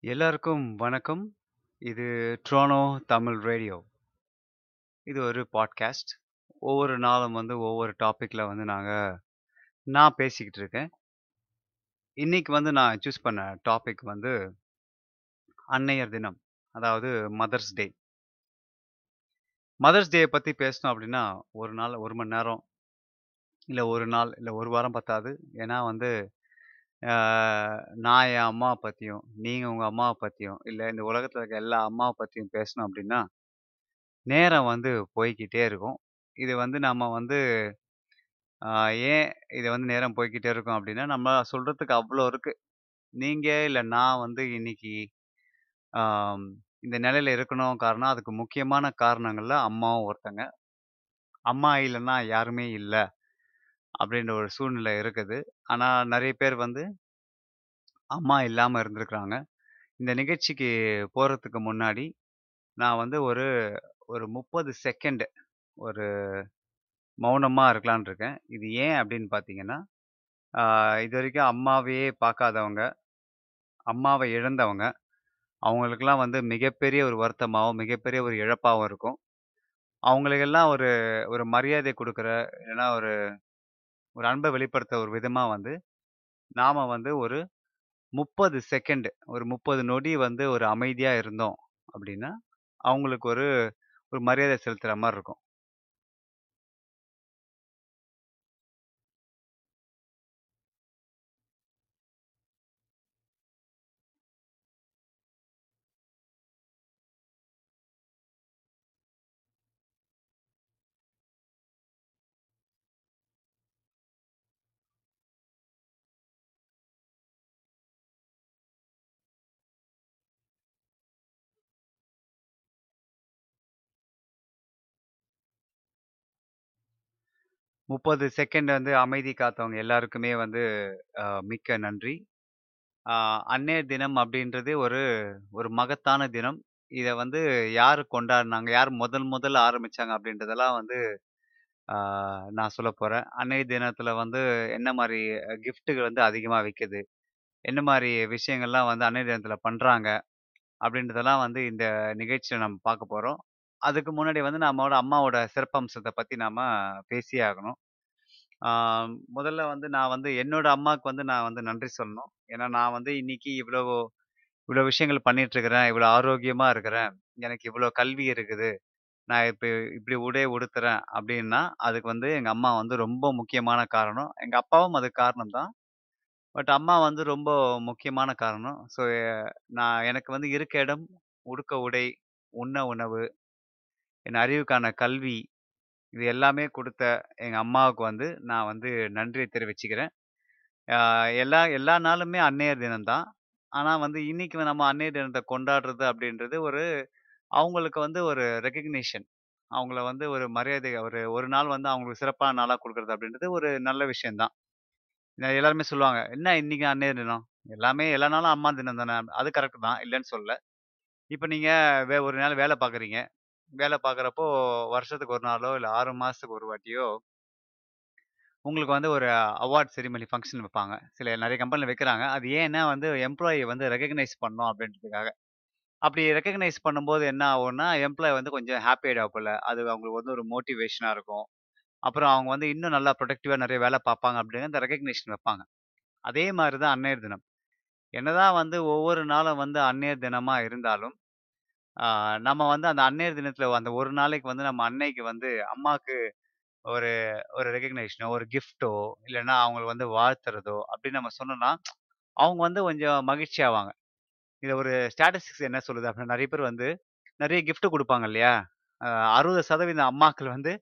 எல்லாருக்கும் வணக்கம். இது ட்ரோனோ தமிழ் ரேடியோ. இது ஒரு பாட்காஸ்ட். ஒவ்வொரு நாளும் வந்து ஒவ்வொரு டாப்பிக்கில் வந்து நாங்கள் நான் பேசிக்கிட்டு இருக்கேன். இன்னைக்கு வந்து நான் சூஸ் பண்ண டாபிக் வந்து அன்னையர் தினம். அதாவது மதர்ஸ் டே. மதர்ஸ் டேயை பற்றி பேசணும் அப்படின்னா, ஒரு நாள் ஒரு மணி நேரம், இல்லை ஒரு நாள், இல்லை ஒரு வாரம் பத்தாது. ஏன்னா வந்து நான் என் அம்மாவை பத்தியும், நீங்க உங்க அம்மாவை பத்தியும், இல்ல இந்த உலகத்துல இருக்க எல்லா அம்மாவை பத்தியும் பேசணும் அப்படின்னா, நேரம் வந்து போய்க்கிட்டே இருக்கும். இது வந்து நம்ம வந்து ஆ ஏன் இது வந்து நேரம் போய்க்கிட்டே இருக்கும் அப்படின்னா, நம்ம சொல்றதுக்கு அவ்ளோ இருக்கு. நீங்க இல்ல நான் வந்து இன்னைக்கு ஆம் இந்த நிலையில இருக்கணும் காரணம், அதுக்கு முக்கியமான காரணங்கள்ல அம்மாவும் ஒருத்தங்க. அம்மா இல்லைன்னா யாருமே இல்ல. அப்படின்ற ஒரு சூழ்நிலை இருக்குது. ஆனா நெறைய பேர் வந்து அம்மா இல்லாம இருந்திருக்கிறாங்க. இந்த நிகழ்ச்சிக்கு போறதுக்கு முன்னாடி, நான் வந்து ஒரு ஒரு 30 செகண்ட் ஒரு மௌனமா இருக்கலாம்னு இருக்கேன். இது ஏன் அப்படின்னு பார்த்தீங்கன்னா, ஆ இதுவரைக்கும் அம்மாவையே பார்க்காதவங்க, அம்மாவ இழந்தவங்க, அவங்களுக்கெல்லாம் வந்து மிகப்பெரிய ஒரு வருத்தமாவும், மிகப்பெரிய ஒரு இழப்பாவும் இருக்கும். அவங்களுக்கெல்லாம் ஒரு ஒரு மரியாதை குடுக்குற, இல்லைன்னா ஒரு ஒரு அன்பை வெளிப்படுத்த ஒரு விதமாக வந்து, நாம் வந்து ஒரு 30 செகண்ட், ஒரு 30 நொடி வந்து ஒரு அமைதியாக இருந்தோம் அப்படின்னா, அவங்களுக்கு ஒரு ஒரு மரியாதை செலுத்துகிற மாதிரி இருக்கும். 30 செகண்ட் வந்து அமைதி காத்தவங்க எல்லாருக்குமே வந்து அ மிக்க நன்றி. ஆ அன்னையர் தினம் அப்படின்றது ஒரு ஒரு மகத்தான தினம். இத வந்து யார் கொண்டாடுனாங்க? யார் முதல் முதல்ல ஆரம்பிச்சாங்க? அப்படின்றதெல்லாம் வந்து ஆ நான் சொல்லப்போறேன். அன்னையர் தினத்தில் வந்து என்ன மாரி கிஃப்ட்டுகள் வந்து அதிகமா விக்குது? என்ன மாரி விஷயங்கள்லாம் வந்து அன்னையர் தினத்தில் பண்றாங்க? அப்படின்றதெல்லாம் வந்து இந்த நிகழ்ச்சியில நம்ம பார்க்க போறோம். அதுக்கு முன்னாடி வந்து நம்மோட அம்மாவோட சிறப்பம்சத்தை பற்றி நாம பேசியே ஆகணும். ஆ முதல்ல வந்து நான் வந்து என்னோட அம்மாவுக்கு வந்து நான் வந்து நன்றி சொல்லணும். ஏன்னா நான் வந்து இன்னைக்கு இவ்வளோ இவ்வளோ விஷயங்கள் பண்ணிட்டு இருக்கிறேன். இவ்வளோ ஆரோக்கியமா இருக்கிறேன். எனக்கு இவ்வளோ கல்வி இருக்குது. நான் இப்ப இப்படி உடை உடுத்துறேன் அப்படின்னா, அதுக்கு வந்து எங்க அம்மா வந்து ரொம்ப முக்கியமான காரணம். எங்க அப்பாவும் அதுக்கு காரணம் தான். பட் அம்மா வந்து ரொம்ப முக்கியமான காரணம். ஸோ நான் எனக்கு வந்து இருக்க இடம், உடுக்க உடை, உண்ண உணவு, என் அறிவுக்கான கல்வி, இது எல்லாமே கொடுத்த எங்கள் அம்மாவுக்கு வந்து நான் வந்து நன்றியை தெரிவிச்சுக்கிறேன். எல்லா எல்லா நாளுமே அன்னையர் தினம்தான் ஆனால் வந்து இன்னைக்கு நம்ம அன்னையர் தினத்தை கொண்டாடுறது அப்படின்றது ஒரு அவங்களுக்கு வந்து ஒரு ரெக்கக்னிஷன் அவங்கள வந்து ஒரு மரியாதை ஒரு ஒரு நாள் வந்து அவங்களுக்கு சிறப்பான நாளாக கொடுக்குறது அப்படின்றது ஒரு நல்ல விஷயந்தான் எல்லாருமே சொல்லுவாங்க, "என்ன இன்னைக்கு அன்னையர் தினம்? எல்லாமே எல்லா நாளும் அம்மா தினம் தானே." அது கரெக்ட் தான், இல்லைன்னு சொல்லல. இப்போ நீங்கள் வே ஒரு நாள் வேலை பார்க்குறீங்க. வேலை பார்க்குறப்போ வருஷத்துக்கு ஒரு நாளோ, இல்லை ஆறு மாதத்துக்கு ஒரு வாட்டியோ உங்களுக்கு வந்து ஒரு அவார்ட் செரிமனி ஃபங்க்ஷன் வைப்பாங்க. சில நிறைய கம்பெனியில் வைக்கிறாங்க. அது ஏன்னா வந்து எம்ப்ளாயி வந்து ரெகக்னைஸ் பண்ணோம் அப்படின்றதுக்காக. அப்படி ரெக்கக்னைஸ் பண்ணும்போது என்ன ஆகும்னா, எம்ப்ளாயி வந்து கொஞ்சம் ஹாப்பி ஆயிடுவாப்புல. அது அவங்களுக்கு வந்து ஒரு மோட்டிவேஷனாக இருக்கும். அப்புறம் அவங்க வந்து இன்னும் நல்லா ப்ரொடக்டிவாக நிறைய வேலை பார்ப்பாங்க அப்படின்னு அந்த ரெக்கக்னேஷன் வைப்பாங்க. அதே மாதிரி தான் அன்னையர் தினம். என்னதான் வந்து ஒவ்வொரு நாளும் வந்து அன்னையர் தினமாக இருந்தாலும், ஆ நம்ம வந்து அந்த அன்னையர் தினத்துல அந்த ஒரு நாளைக்கு வந்து நம்ம அன்னைக்கு வந்து அம்மாக்கு ஒரு ஒரு ரெகக்னேஷனோ, ஒரு கிஃப்ட்டோ, இல்லன்னா அவங்கள வந்து வாழ்த்துறதோ அப்படின்னு நம்ம சொன்னோம்னா, அவங்க வந்து கொஞ்சம் மகிழ்ச்சி ஆவாங்க. இத ஒரு ஸ்டாட்டிஸ்டிக்ஸ் என்ன சொல்லுது அப்படின்னா, நெறைய பேர் வந்து நெறைய கிஃப்ட் குடுப்பாங்க இல்லையா? அ 60% அம்மாக்கள் வந்து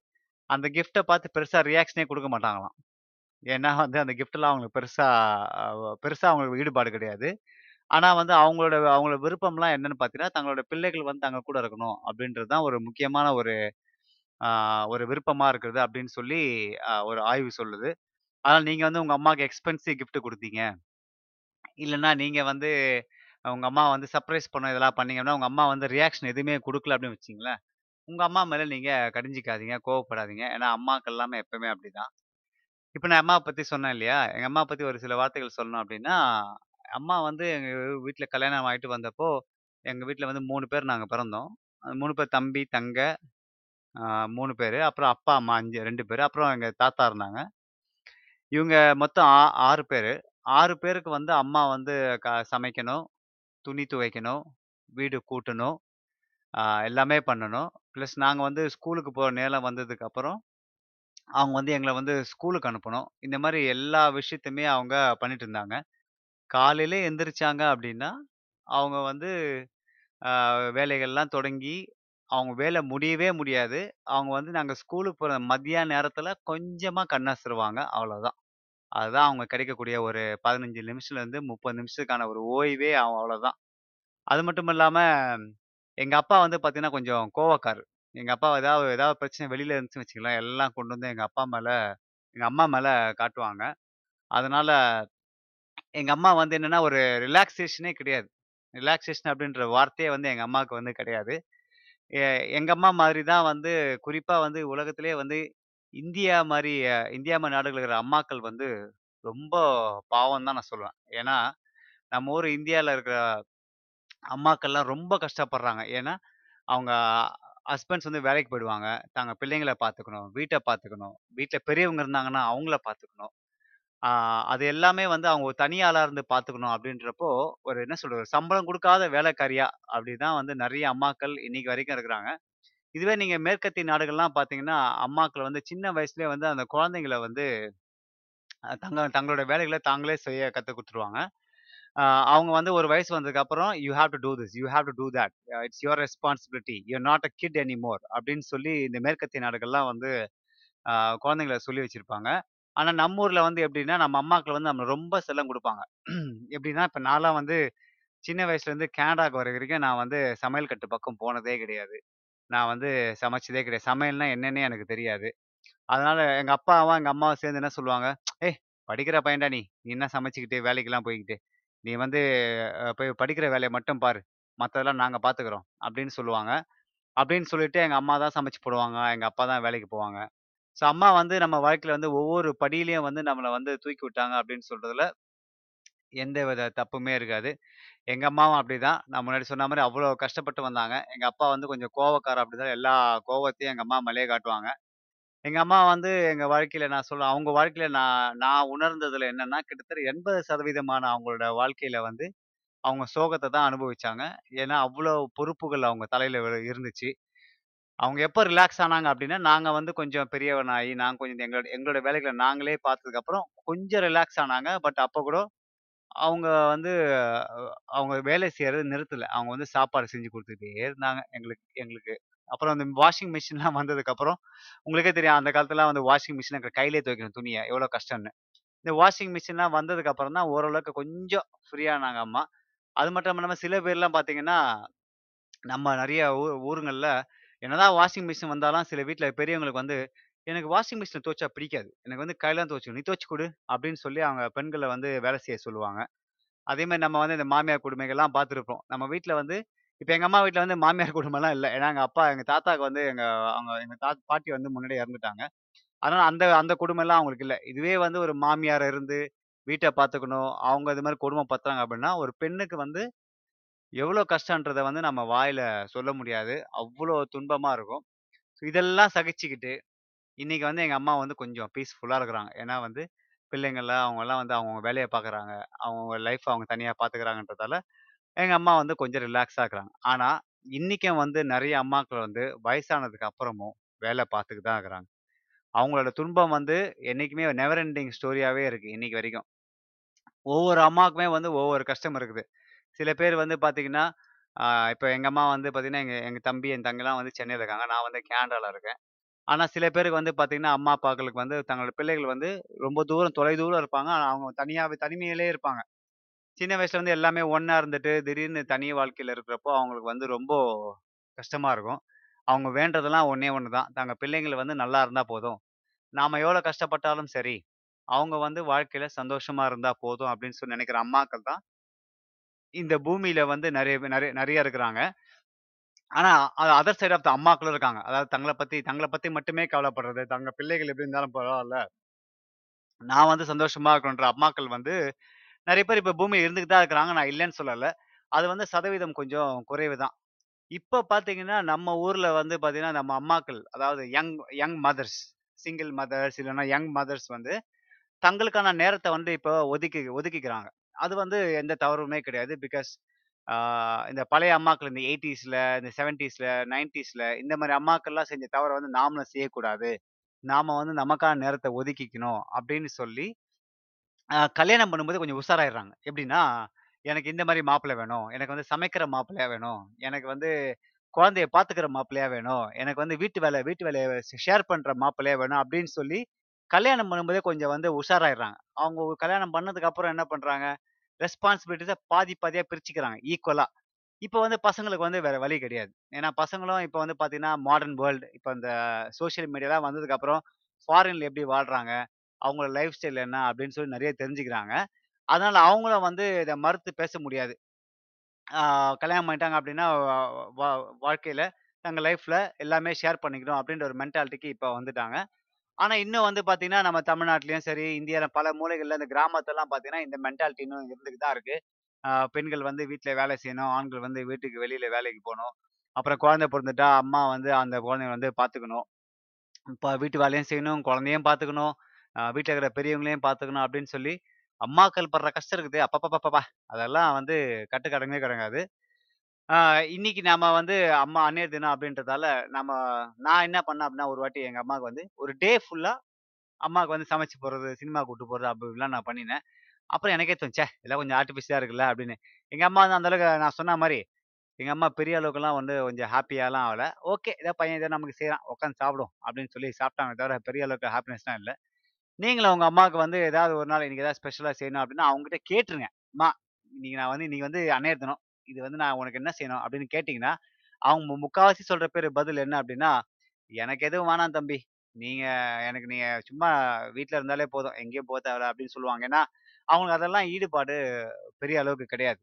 அந்த கிஃப்ட்ட பார்த்து பெருசா ரியாக்ஷனே குடுக்க மாட்டாங்களாம். ஏன்னா வந்து அந்த கிஃப்ட்லாம் அவங்களுக்கு பெருசா அ பெருசா அவங்களுக்கு ஈடுபாடு கிடையாது. ஆனா வந்து அவங்களோட அவங்களோட விருப்பம்லாம் என்னன்னு பார்த்தீங்கன்னா, தங்களோட பிள்ளைகள் வந்து தங்க கூட இருக்கணும் அப்படின்றது தான் ஒரு முக்கியமான ஒரு ஆ ஒரு விருப்பமா இருக்கிறது அப்படின்னு சொல்லி அ ஒரு ஆய்வு சொல்லுது. அதனால நீங்க வந்து உங்க அம்மாக்கு எக்ஸ்பென்சிவ் கிஃப்ட் குடுத்தீங்க. இல்லன்னா நீங்க வந்து உங்க அம்மா வந்து சர்ப்ரைஸ் பண்ண இதெல்லாம் பண்ணீங்கன்னா, உங்க அம்மா வந்து ரியாக்ஷன் எதுவுமே குடுக்கல அப்படின்னு வச்சுக்கங்களேன். உங்க அம்மா மேல நீங்க கடிஞ்சிக்காதீங்க கோவப்படாதீங்க. ஏன்னா அம்மாக்கள் எல்லாமே எப்பவுமே அப்படிதான். இப்ப நான் அம்மாவ பத்தி சொன்னேன் இல்லையா? எங்க அம்மா பத்தி ஒரு சில வார்த்தைகள் சொல்லணும் அப்படின்னா, அம்மா வந்து எங்க வீட்ல கல்யாணம் ஆயிட்டு வந்தப்போ, எங்க வீட்ல வந்து 3 பேர் நாங்க பிறந்தோம். மூணு 3 பேர் தம்பி, தங்க மூணு 3 பேரு. அப்புறம் அப்பா, அம்மா 5 2 பேரு. அப்புறம் எங்க தாத்தா இருந்தாங்க. இவங்க மொத்தம் ஆ 6 பேரு. 6 பேருக்கு வந்து அம்மா வந்து க சமைக்கணும், துணி துவைக்கணும், வீடு கூட்டணும், எல்லாமே பண்ணணும். பிளஸ் நாங்க வந்து ஸ்கூலுக்கு போற நேரம் வந்ததுக்கப்புறம் அவங்க வந்து எங்கள வந்து ஸ்கூலுக்கு அனுப்பணும். இந்த மாரி எல்லா விஷயத்தையுமே அவங்க பண்ணிட்டு இருந்தாங்க. காலையில் எந்திரிச்சாங்க அப்படின்னா அவங்க வந்து வேலைகள்லாம் தொடங்கி, அவங்க வேலை முடியவே முடியாது. அவங்க வந்து நாங்க ஸ்கூலுக்கு போற மதியான நேரத்தில கொஞ்சமா கண் அவ்வளோதான். அதுதான் அவங்க கிடைக்கக்கூடிய ஒரு 15 நிமிஷத்துலருந்து 30 நிமிஷத்துக்கான ஒரு ஓய்வே அவ் அவ்வளோதான். அது மட்டும் இல்லாம, எங்க அப்பா வந்து பார்த்தீங்கன்னா, கொஞ்சம் கோவக்காரர். எங்க அப்பா ஏதாவது ஏதாவது பிரச்சனை வெளியில இருந்துச்சுன்னு வச்சுக்கங்களேன், எல்லாம் கொண்டு வந்து எங்க அப்பா மேல எங்க அம்மா மேல காட்டுவாங்க. அதனால எங்க அம்மா வந்து என்னன்னா, ஒரு ரிலாக்ஸேஷனே கிடையாது. ரிலாக்ஸேஷன் அப்படின்ற வார்த்தையே வந்து எங்க அம்மாவுக்கு வந்து கிடையாது. எ எங்க அம்மா மாதிரி தான் வந்து குறிப்பா வந்து உலகத்திலே வந்து இந்தியா மாதிரி இந்தியா மாதிரி நாடுகள் இருக்கிற அம்மாக்கள் வந்து ரொம்ப பாவம் தான் நான் சொல்லுவேன். ஏன்னா, நம்ம ஊர் இந்தியாவில் இருக்கிற அம்மாக்கள்லாம் ரொம்ப கஷ்டப்படுறாங்க. ஏன்னா, அவங்க ஹஸ்பண்ட்ஸ் வந்து வேலைக்கு போயிடுவாங்க. தாங்க பிள்ளைங்களை பார்த்துக்கணும், வீட்டை பார்த்துக்கணும், வீட்டில் பெரியவங்க இருந்தாங்கன்னா அவங்கள பார்த்துக்கணும். ஆ அது எல்லாமே வந்து அவங்க ஒரு தனி ஆளா இருந்து பார்த்துக்கணும் அப்படின்றப்போ, ஒரு என்ன சொல்றது? சம்பளம் குடுக்காத வேலைக்காரியா அப்படிதான் வந்து நெறைய அம்மாக்கள் இன்னைக்கு வரைக்கும் இருக்கிறாங்க. இதுவே நீங்க மேற்கத்திய நாடுகள்லாம் பார்த்தீங்கன்னா, அம்மாக்கள் வந்து சின்ன வயசுலயே வந்து அந்த குழந்தைங்கள வந்து அ தங்க தங்களோட வேலைகள தாங்களே செய்ய கத்துக் குடுத்துருவாங்க. அவங்க வந்து ஒரு வயசு வந்ததுக்கப்புறம், "you have to do this. You have to do that. It's your responsibility. You are not a kid anymore" அப்படின்னு சொல்லி இந்த மேற்கத்திய நாடுகள்லாம் வந்து அ குழந்தைங்கள சொல்லி வச்சிருப்பாங்க. ஆனா நம்ம ஊர்ல வந்து எப்படின்னா, நம்ம அம்மாக்கள் வந்து நம்மள ரொம்ப செல்லம் கொடுப்பாங்க எப்படின்னா, இப்ப நான்லாம் வந்து சின்ன வயசுலேருந்து கனடாக்கு வர வரைக்கும் நான் வந்து சமையல் கட்டு பக்கம் போனதே கிடையாது. நான் வந்து சமைச்சதே கிடையாது. சமையல்னா என்னன்னே எனக்கு தெரியாது. அதனால எங்க அப்பாவும், எங்க அம்மாவும் சேர்ந்து என்ன சொல்லுவாங்க, "ஏய் படிக்கிற பையன்டா நீ. நீ என்ன சமைச்சுக்கிட்டு, வேலைக்கெல்லாம் போய்க்கிட்டு. நீ வந்து போய் படிக்கிற வேலையை மட்டும் பாரு. மற்றதெல்லாம் நாங்க பார்த்துக்குறோம் அப்படின்னு சொல்லுவாங்க. அப்படின்னு சொல்லிட்டு எங்க அம்மா தான் சமைச்சு போடுவாங்க. எங்க அப்பா தான் வேலைக்கு போவாங்க. ஸோ அம்மா வந்து நம்ம வாழ்க்கையில வந்து ஒவ்வொரு படியிலையும் வந்து நம்மள வந்து தூக்கி விட்டாங்க அப்படின்னு சொல்றதுல எந்தவித தப்புமே இருக்காது. எங்க அம்மாவும் அப்படிதான். நான் முன்னாடி சொன்ன மாதிரி அவ்வளோ கஷ்டப்பட்டு வந்தாங்க. எங்க அப்பா வந்து கொஞ்சம் கோவக்காரர் அப்படிதான் எல்லா கோவத்தையும் எங்க அம்மா மலையே காட்டுவாங்க. எங்க அம்மா வந்து எங்க வாழ்க்கையில நான் சொல்ல அவங்க வாழ்க்கையில நான் நான் உணர்ந்ததுல என்னன்னா, கிட்டத்தட்ட 80% அவங்களோட வாழ்க்கையில வந்து, அவங்க சோகத்தை தான் அனுபவிச்சாங்க. ஏன்னா, அவ்வளோ பொறுப்புகள் அவங்க தலையில இருந்துச்சு. அவங்க எப்போ ரிலாக்ஸ் ஆனாங்க அப்படின்னா நாங்கள் வந்து கொஞ்சம் பெரியவனாகி, நாங்கள் கொஞ்சம் எங்களோட எங்களோட வேலைகளை நாங்களே பார்த்ததுக்கப்புறம், கொஞ்சம் ரிலாக்ஸ் ஆனாங்க. பட் அப்போ கூட அவங்க வந்து அவங்க வேலை செய்யறது நிறுத்தலை அவங்க வந்து சாப்பாடு செஞ்சு கொடுத்துட்டே இருந்தாங்க எங்களுக்கு எங்களுக்கு. அப்புறம் அந்த வாஷிங் மிஷின்லாம் வந்ததுக்கப்புறம், உங்களுக்கே தெரியும் அந்த காலத்துலலாம் வந்து வாஷிங் மிஷின்ல கையிலேயே துவைக்கணும் துணியை எவ்வளோ கஷ்டம்னு. இந்த வாஷிங் மிஷின்லாம் வந்ததுக்கு அப்புறம் தான் ஓரளவுக்கு கொஞ்சம் ஃப்ரீயானாங்க அம்மா. அது மட்டும் இல்லாம சில பேர்லாம் பார்த்தீங்கன்னா, நம்ம நிறைய ஊ ஊருங்களில் என்னதான் வாஷிங் மிஷின் வந்தாலும் சில வீட்டில் பெரியவங்களுக்கு வந்து, "எனக்கு வாஷிங் மிஷின்ல துவச்சா பிடிக்காது. எனக்கு வந்து கையில தான் நீ துவச்சு கொடு அப்படின்னு சொல்லி அவங்க பெண்களை வந்து வேலை செய்ய சொல்லுவாங்க. அதே மாதிரி நம்ம வந்து இந்த மாமியார் கொடுமைகள்லாம் பார்த்துருப்போம். நம்ம வீட்டில் வந்து இப்போ எங்கள் அம்மா வீட்டில் வந்து மாமியார் குடும்பம்லாம் இல்லை ஏன்னா எங்கள் அப்பா எங்கள் தாத்தாவுக்கு வந்து எங்கள் அவங்க எங்கள் தாத் பாட்டி வந்து முன்னாடி இறந்துட்டாங்க. அதனால் அந்த அந்த குடும்பம்லாம் அவங்களுக்கு இல்லை இதுவே வந்து ஒரு மாமியார் இருந்து, வீட்டை பார்த்துக்கணும். அவங்க இது மாதிரி குடும்பம் கொடுமைப்படுத்துறாங்க அப்படின்னா, ஒரு பெண்ணுக்கு வந்து எவ்வளோ கஷ்டன்றதை வந்து நம்ம வாயில சொல்ல முடியாது. அவ்வளோ துன்பமா இருக்கும். ஸோ இதெல்லாம் சகிச்சுக்கிட்டு, இன்னைக்கு வந்து எங்க அம்மா வந்து கொஞ்சம் பீஸ்ஃபுல்லா இருக்கிறாங்க. ஏன்னா வந்து பிள்ளைங்கள்லாம் அவங்கெல்லாம் வந்து அவங்க வேலையை பார்க்குறாங்க. அவங்க லைஃப் அவங்க தனியாக பார்த்துக்கிறாங்கன்றதால, எங்கள் அம்மா வந்து கொஞ்சம் ரிலாக்ஸாக இருக்கிறாங்க. ஆனால் இன்றைக்கும் வந்து நிறைய அம்மாக்கள் வந்து வயசானதுக்கு அப்புறமும் வேலை பார்த்துக்கிட்டு தான் இருக்கிறாங்க. அவங்களோட துன்பம் வந்து என்னைக்குமே நெவர் எண்டிங் ஸ்டோரியாகவே இருக்குது இன்னைக்கு வரைக்கும். ஒவ்வொரு அம்மாவுக்குமே வந்து ஒவ்வொரு கஷ்டம் இருக்குது. சில பேர் வந்து பார்த்தீங்கன்னா, இப்போ எங்கள் எங்க அம்மா வந்து பார்த்தீங்கன்னா, எங்க எங்க தம்பி, என் தங்கைலாம் வந்து சென்னையில இருக்காங்க. நான் வந்து கேனடால இருக்கேன். ஆனா சில பேருக்கு வந்து பார்த்தீங்கன்னா, அம்மா, அப்பாக்களுக்கு வந்து தங்களோட பிள்ளைகள் வந்து ரொம்ப தூரம் தொலைதூரம் இருப்பாங்க. ஆனா அவங்க தனியாவே தனிமையிலே இருப்பாங்க. சின்ன வயசுல வந்து எல்லாமே ஒண்ணா இருந்துட்டு, திடீர்னு தனி வாழ்க்கையில இருக்கிறப்போ, அவங்களுக்கு வந்து ரொம்ப கஷ்டமா இருக்கும். அவங்க வேண்டுறதெல்லாம் ஒண்ணே ஒண்ணு தான். தங்க பிள்ளைங்கள் வந்து நல்லா இருந்தா போதும். நாம எவ்வளோ கஷ்டப்பட்டாலும் சரி, அவங்க வந்து வாழ்க்கையில சந்தோஷமா இருந்தா போதும் அப்படின்னு சொல்லி நினைக்கிற அம்மாக்கள் தான், இந்த பூமியில வந்து நிறைய நிறைய நிறைய இருக்கிறாங்க. ஆனா, அதர் சைட் ஆஃப் த அம்மாக்களும் இருக்காங்க. அதாவது தங்களை பத்தி தங்களை பத்தி மட்டுமே கவலைப்படுறது, தங்க பிள்ளைகள் எப்படி இருந்தாலும் பரவாயில்ல நான் வந்து சந்தோஷமா இருக்கணுன்ற அம்மாக்கள் வந்து நிறைய பேர் இப்ப பூமியில இருந்துக்கிட்டு தான் இருக்கிறாங்க. நான் இல்லைன்னு சொல்லல. அது வந்து சதவீதம் கொஞ்சம் குறைவு தான். இப்போ பார்த்தீங்கன்னா, நம்ம ஊர்ல வந்து பார்த்தீங்கன்னா, நம்ம அம்மாக்கள் அதாவது young young mothers, single mothers இல்லைன்னா யங் மதர்ஸ் வந்து தங்களுக்கான நேரத்தை வந்து இப்போ ஒதுக்கி ஒதுக்கிக்கிறாங்க. அது வந்து எந்த தவறுமே கிடையாது. பிகாஸ் இந்த பழைய அம்மாக்கள் இந்த 80ஸ்ல, இந்த 70ஸ்ல, 90ஸ்ல இந்த மாதிரி அம்மாக்கள்லாம் செஞ்ச தவறை வந்து நாமளும் செய்யக்கூடாது. நாம வந்து நமக்கான நேரத்தை ஒதுக்கிக்கணும் அப்படின்னு சொல்லி, கல்யாணம் பண்ணும்போது கொஞ்சம் உஷாராயிடுறாங்க. எப்படின்னா, எனக்கு இந்த மாதிரி மாப்பிள்ளை வேணும். எனக்கு வந்து சமைக்கிற மாப்பிள்ளையா வேணும். எனக்கு வந்து குழந்தைய பார்த்துக்கிற மாப்பிள்ளையா வேணும். எனக்கு வந்து வீட்டு வேலை வீட்டு வேலையை ஷேர் பண்ற மாப்பிள்ளையா வேணும் அப்படின்னு சொல்லி, கல்யாணம் பண்ணும்போதே கொஞ்சம் வந்து உஷாராயிடுறாங்க. அவங்க கல்யாணம் பண்ணதுக்கு அப்புறம் என்ன பண்றாங்க, ரெஸ்பான்சிபிலிட்டிஸை பாதி பாதியாக பிரிச்சுக்கிறாங்க ஈக்குவலா. இப்போ வந்து பசங்களுக்கு வந்து வேற வழி கிடையாது. ஏன்னா பசங்களும் இப்போ வந்து பார்த்தீங்கன்னா, மாடர்ன் வேர்ல்ட் இப்போ இந்த சோஷியல் மீடியாலாம் வந்ததுக்கு அப்புறம், ஃபாரின்ல எப்படி வாழ்றாங்க? அவங்களோட லைஃப் ஸ்டைல் என்ன? அப்படின்னு சொல்லி நிறைய தெரிஞ்சுக்கிறாங்க. அதனால அவங்களும் வந்து இதை மறுத்து பேச முடியாது. கல்யாணம் பண்ணிட்டாங்க அப்படின்னா, வா வாழ்க்கையில தங்கள் லைஃப்ல எல்லாமே ஷேர் பண்ணிக்கணும் அப்படின்ற ஒரு மென்டாலிட்டிக்கு இப்போ வந்துட்டாங்க. ஆனா இன்னும் வந்து பார்த்தீங்கன்னா, நம்ம தமிழ்நாட்டிலயும் சரி, இந்தியால பல மூலைகள்ல இந்த கிராமத்தெல்லாம் பார்த்தீங்கன்னா, இந்த மென்டாலிட்டி இன்னும் இருந்துட்டு தான் இருக்கு. பெண்கள் வந்து வீட்டில் வேலை செய்யணும். ஆண்கள் வந்து வீட்டுக்கு வெளியில வேலைக்கு போகணும் அப்புறம் குழந்தை பிறந்துட்டா அம்மா வந்து அந்த குழந்தைய வந்து பார்த்துக்கணும். இப்போ வீட்டு வேலையும் செய்யணும், குழந்தையும் பார்த்துக்கணும், வீட்டில் இருக்கிற பெரியவங்களையும் பார்த்துக்கணும் அப்படின்னு சொல்லி, அம்மாக்கள் படுற கஷ்டம் இருக்குது. அப்பப்பா அதெல்லாம் வந்து கட்டுக்கடங்கவே கிடங்காது ஆ இன்னைக்கு நாம வந்து அம்மா அன்னையர் தினம் அப்படின்றதால, நம்ம நான் என்ன பண்ணேன் அப்படின்னா, ஒரு வாட்டி எங்க அம்மாவுக்கு வந்து ஒரு டே ஃபுல்லா அம்மாவுக்கு வந்து சமைச்சு போடுறது, சினிமா கூட்டு போறது அப்படி இப்படிலாம் நான் பண்ணினேன். அப்புறம் எனக்கே தோணுச்சு, ச்சே! இதெல்லாம் கொஞ்சம் ஆர்டிஃபிஷியலா இருக்குல்ல அப்படின்னு. எங்க அம்மா வந்து அந்த அளவுக்கு நான் சொன்ன மாரி, எங்க அம்மா பெரிய அளவுக்குலாம் வந்து கொஞ்சம் ஹாப்பியாலாம் ஆகலை ஓகே. ஏதோ பையன் ஏதோ நமக்கு செய்றான். உட்காந்து சாப்பிடுவோம் அப்படின்னு சொல்லி சாப்பிட்டாங்க தவிர, பெரிய அளவுக்கு ஹாப்பினஸ்லாம் இல்ல. நீங்களும் உங்க அம்மாவுக்கு வந்து ஏதாவது ஒரு நாள் இன்னைக்கு ஏதாவது ஸ்பெஷலா செய்யணும் அப்படின்னா, அவங்ககிட்ட கேட்டுருங்க. அம்மா இன்னைக்கு நான் வந்து இன்னைக்கு வந்து அன்னையர் தினம். இது வந்து நான் உனக்கு என்ன செய்யணும் அப்படின்னு கேட்டிங்கன்னா அவங்க முக்காவாசி சொல்ற பேரு பதில் என்ன அப்படின்னா, "எனக்கு எதுவும் வேணாம் தம்பி. நீங்க எனக்கு நீங்க சும்மா வீட்ல இருந்தாலே போதும். எங்கேயும் போக தேவையில்ல" அப்படின்னு சொல்லுவாங்க. ஏன்னா, அவங்களுக்கு அதெல்லாம் ஈடுபாடு பெரிய அளவுக்கு கிடையாது.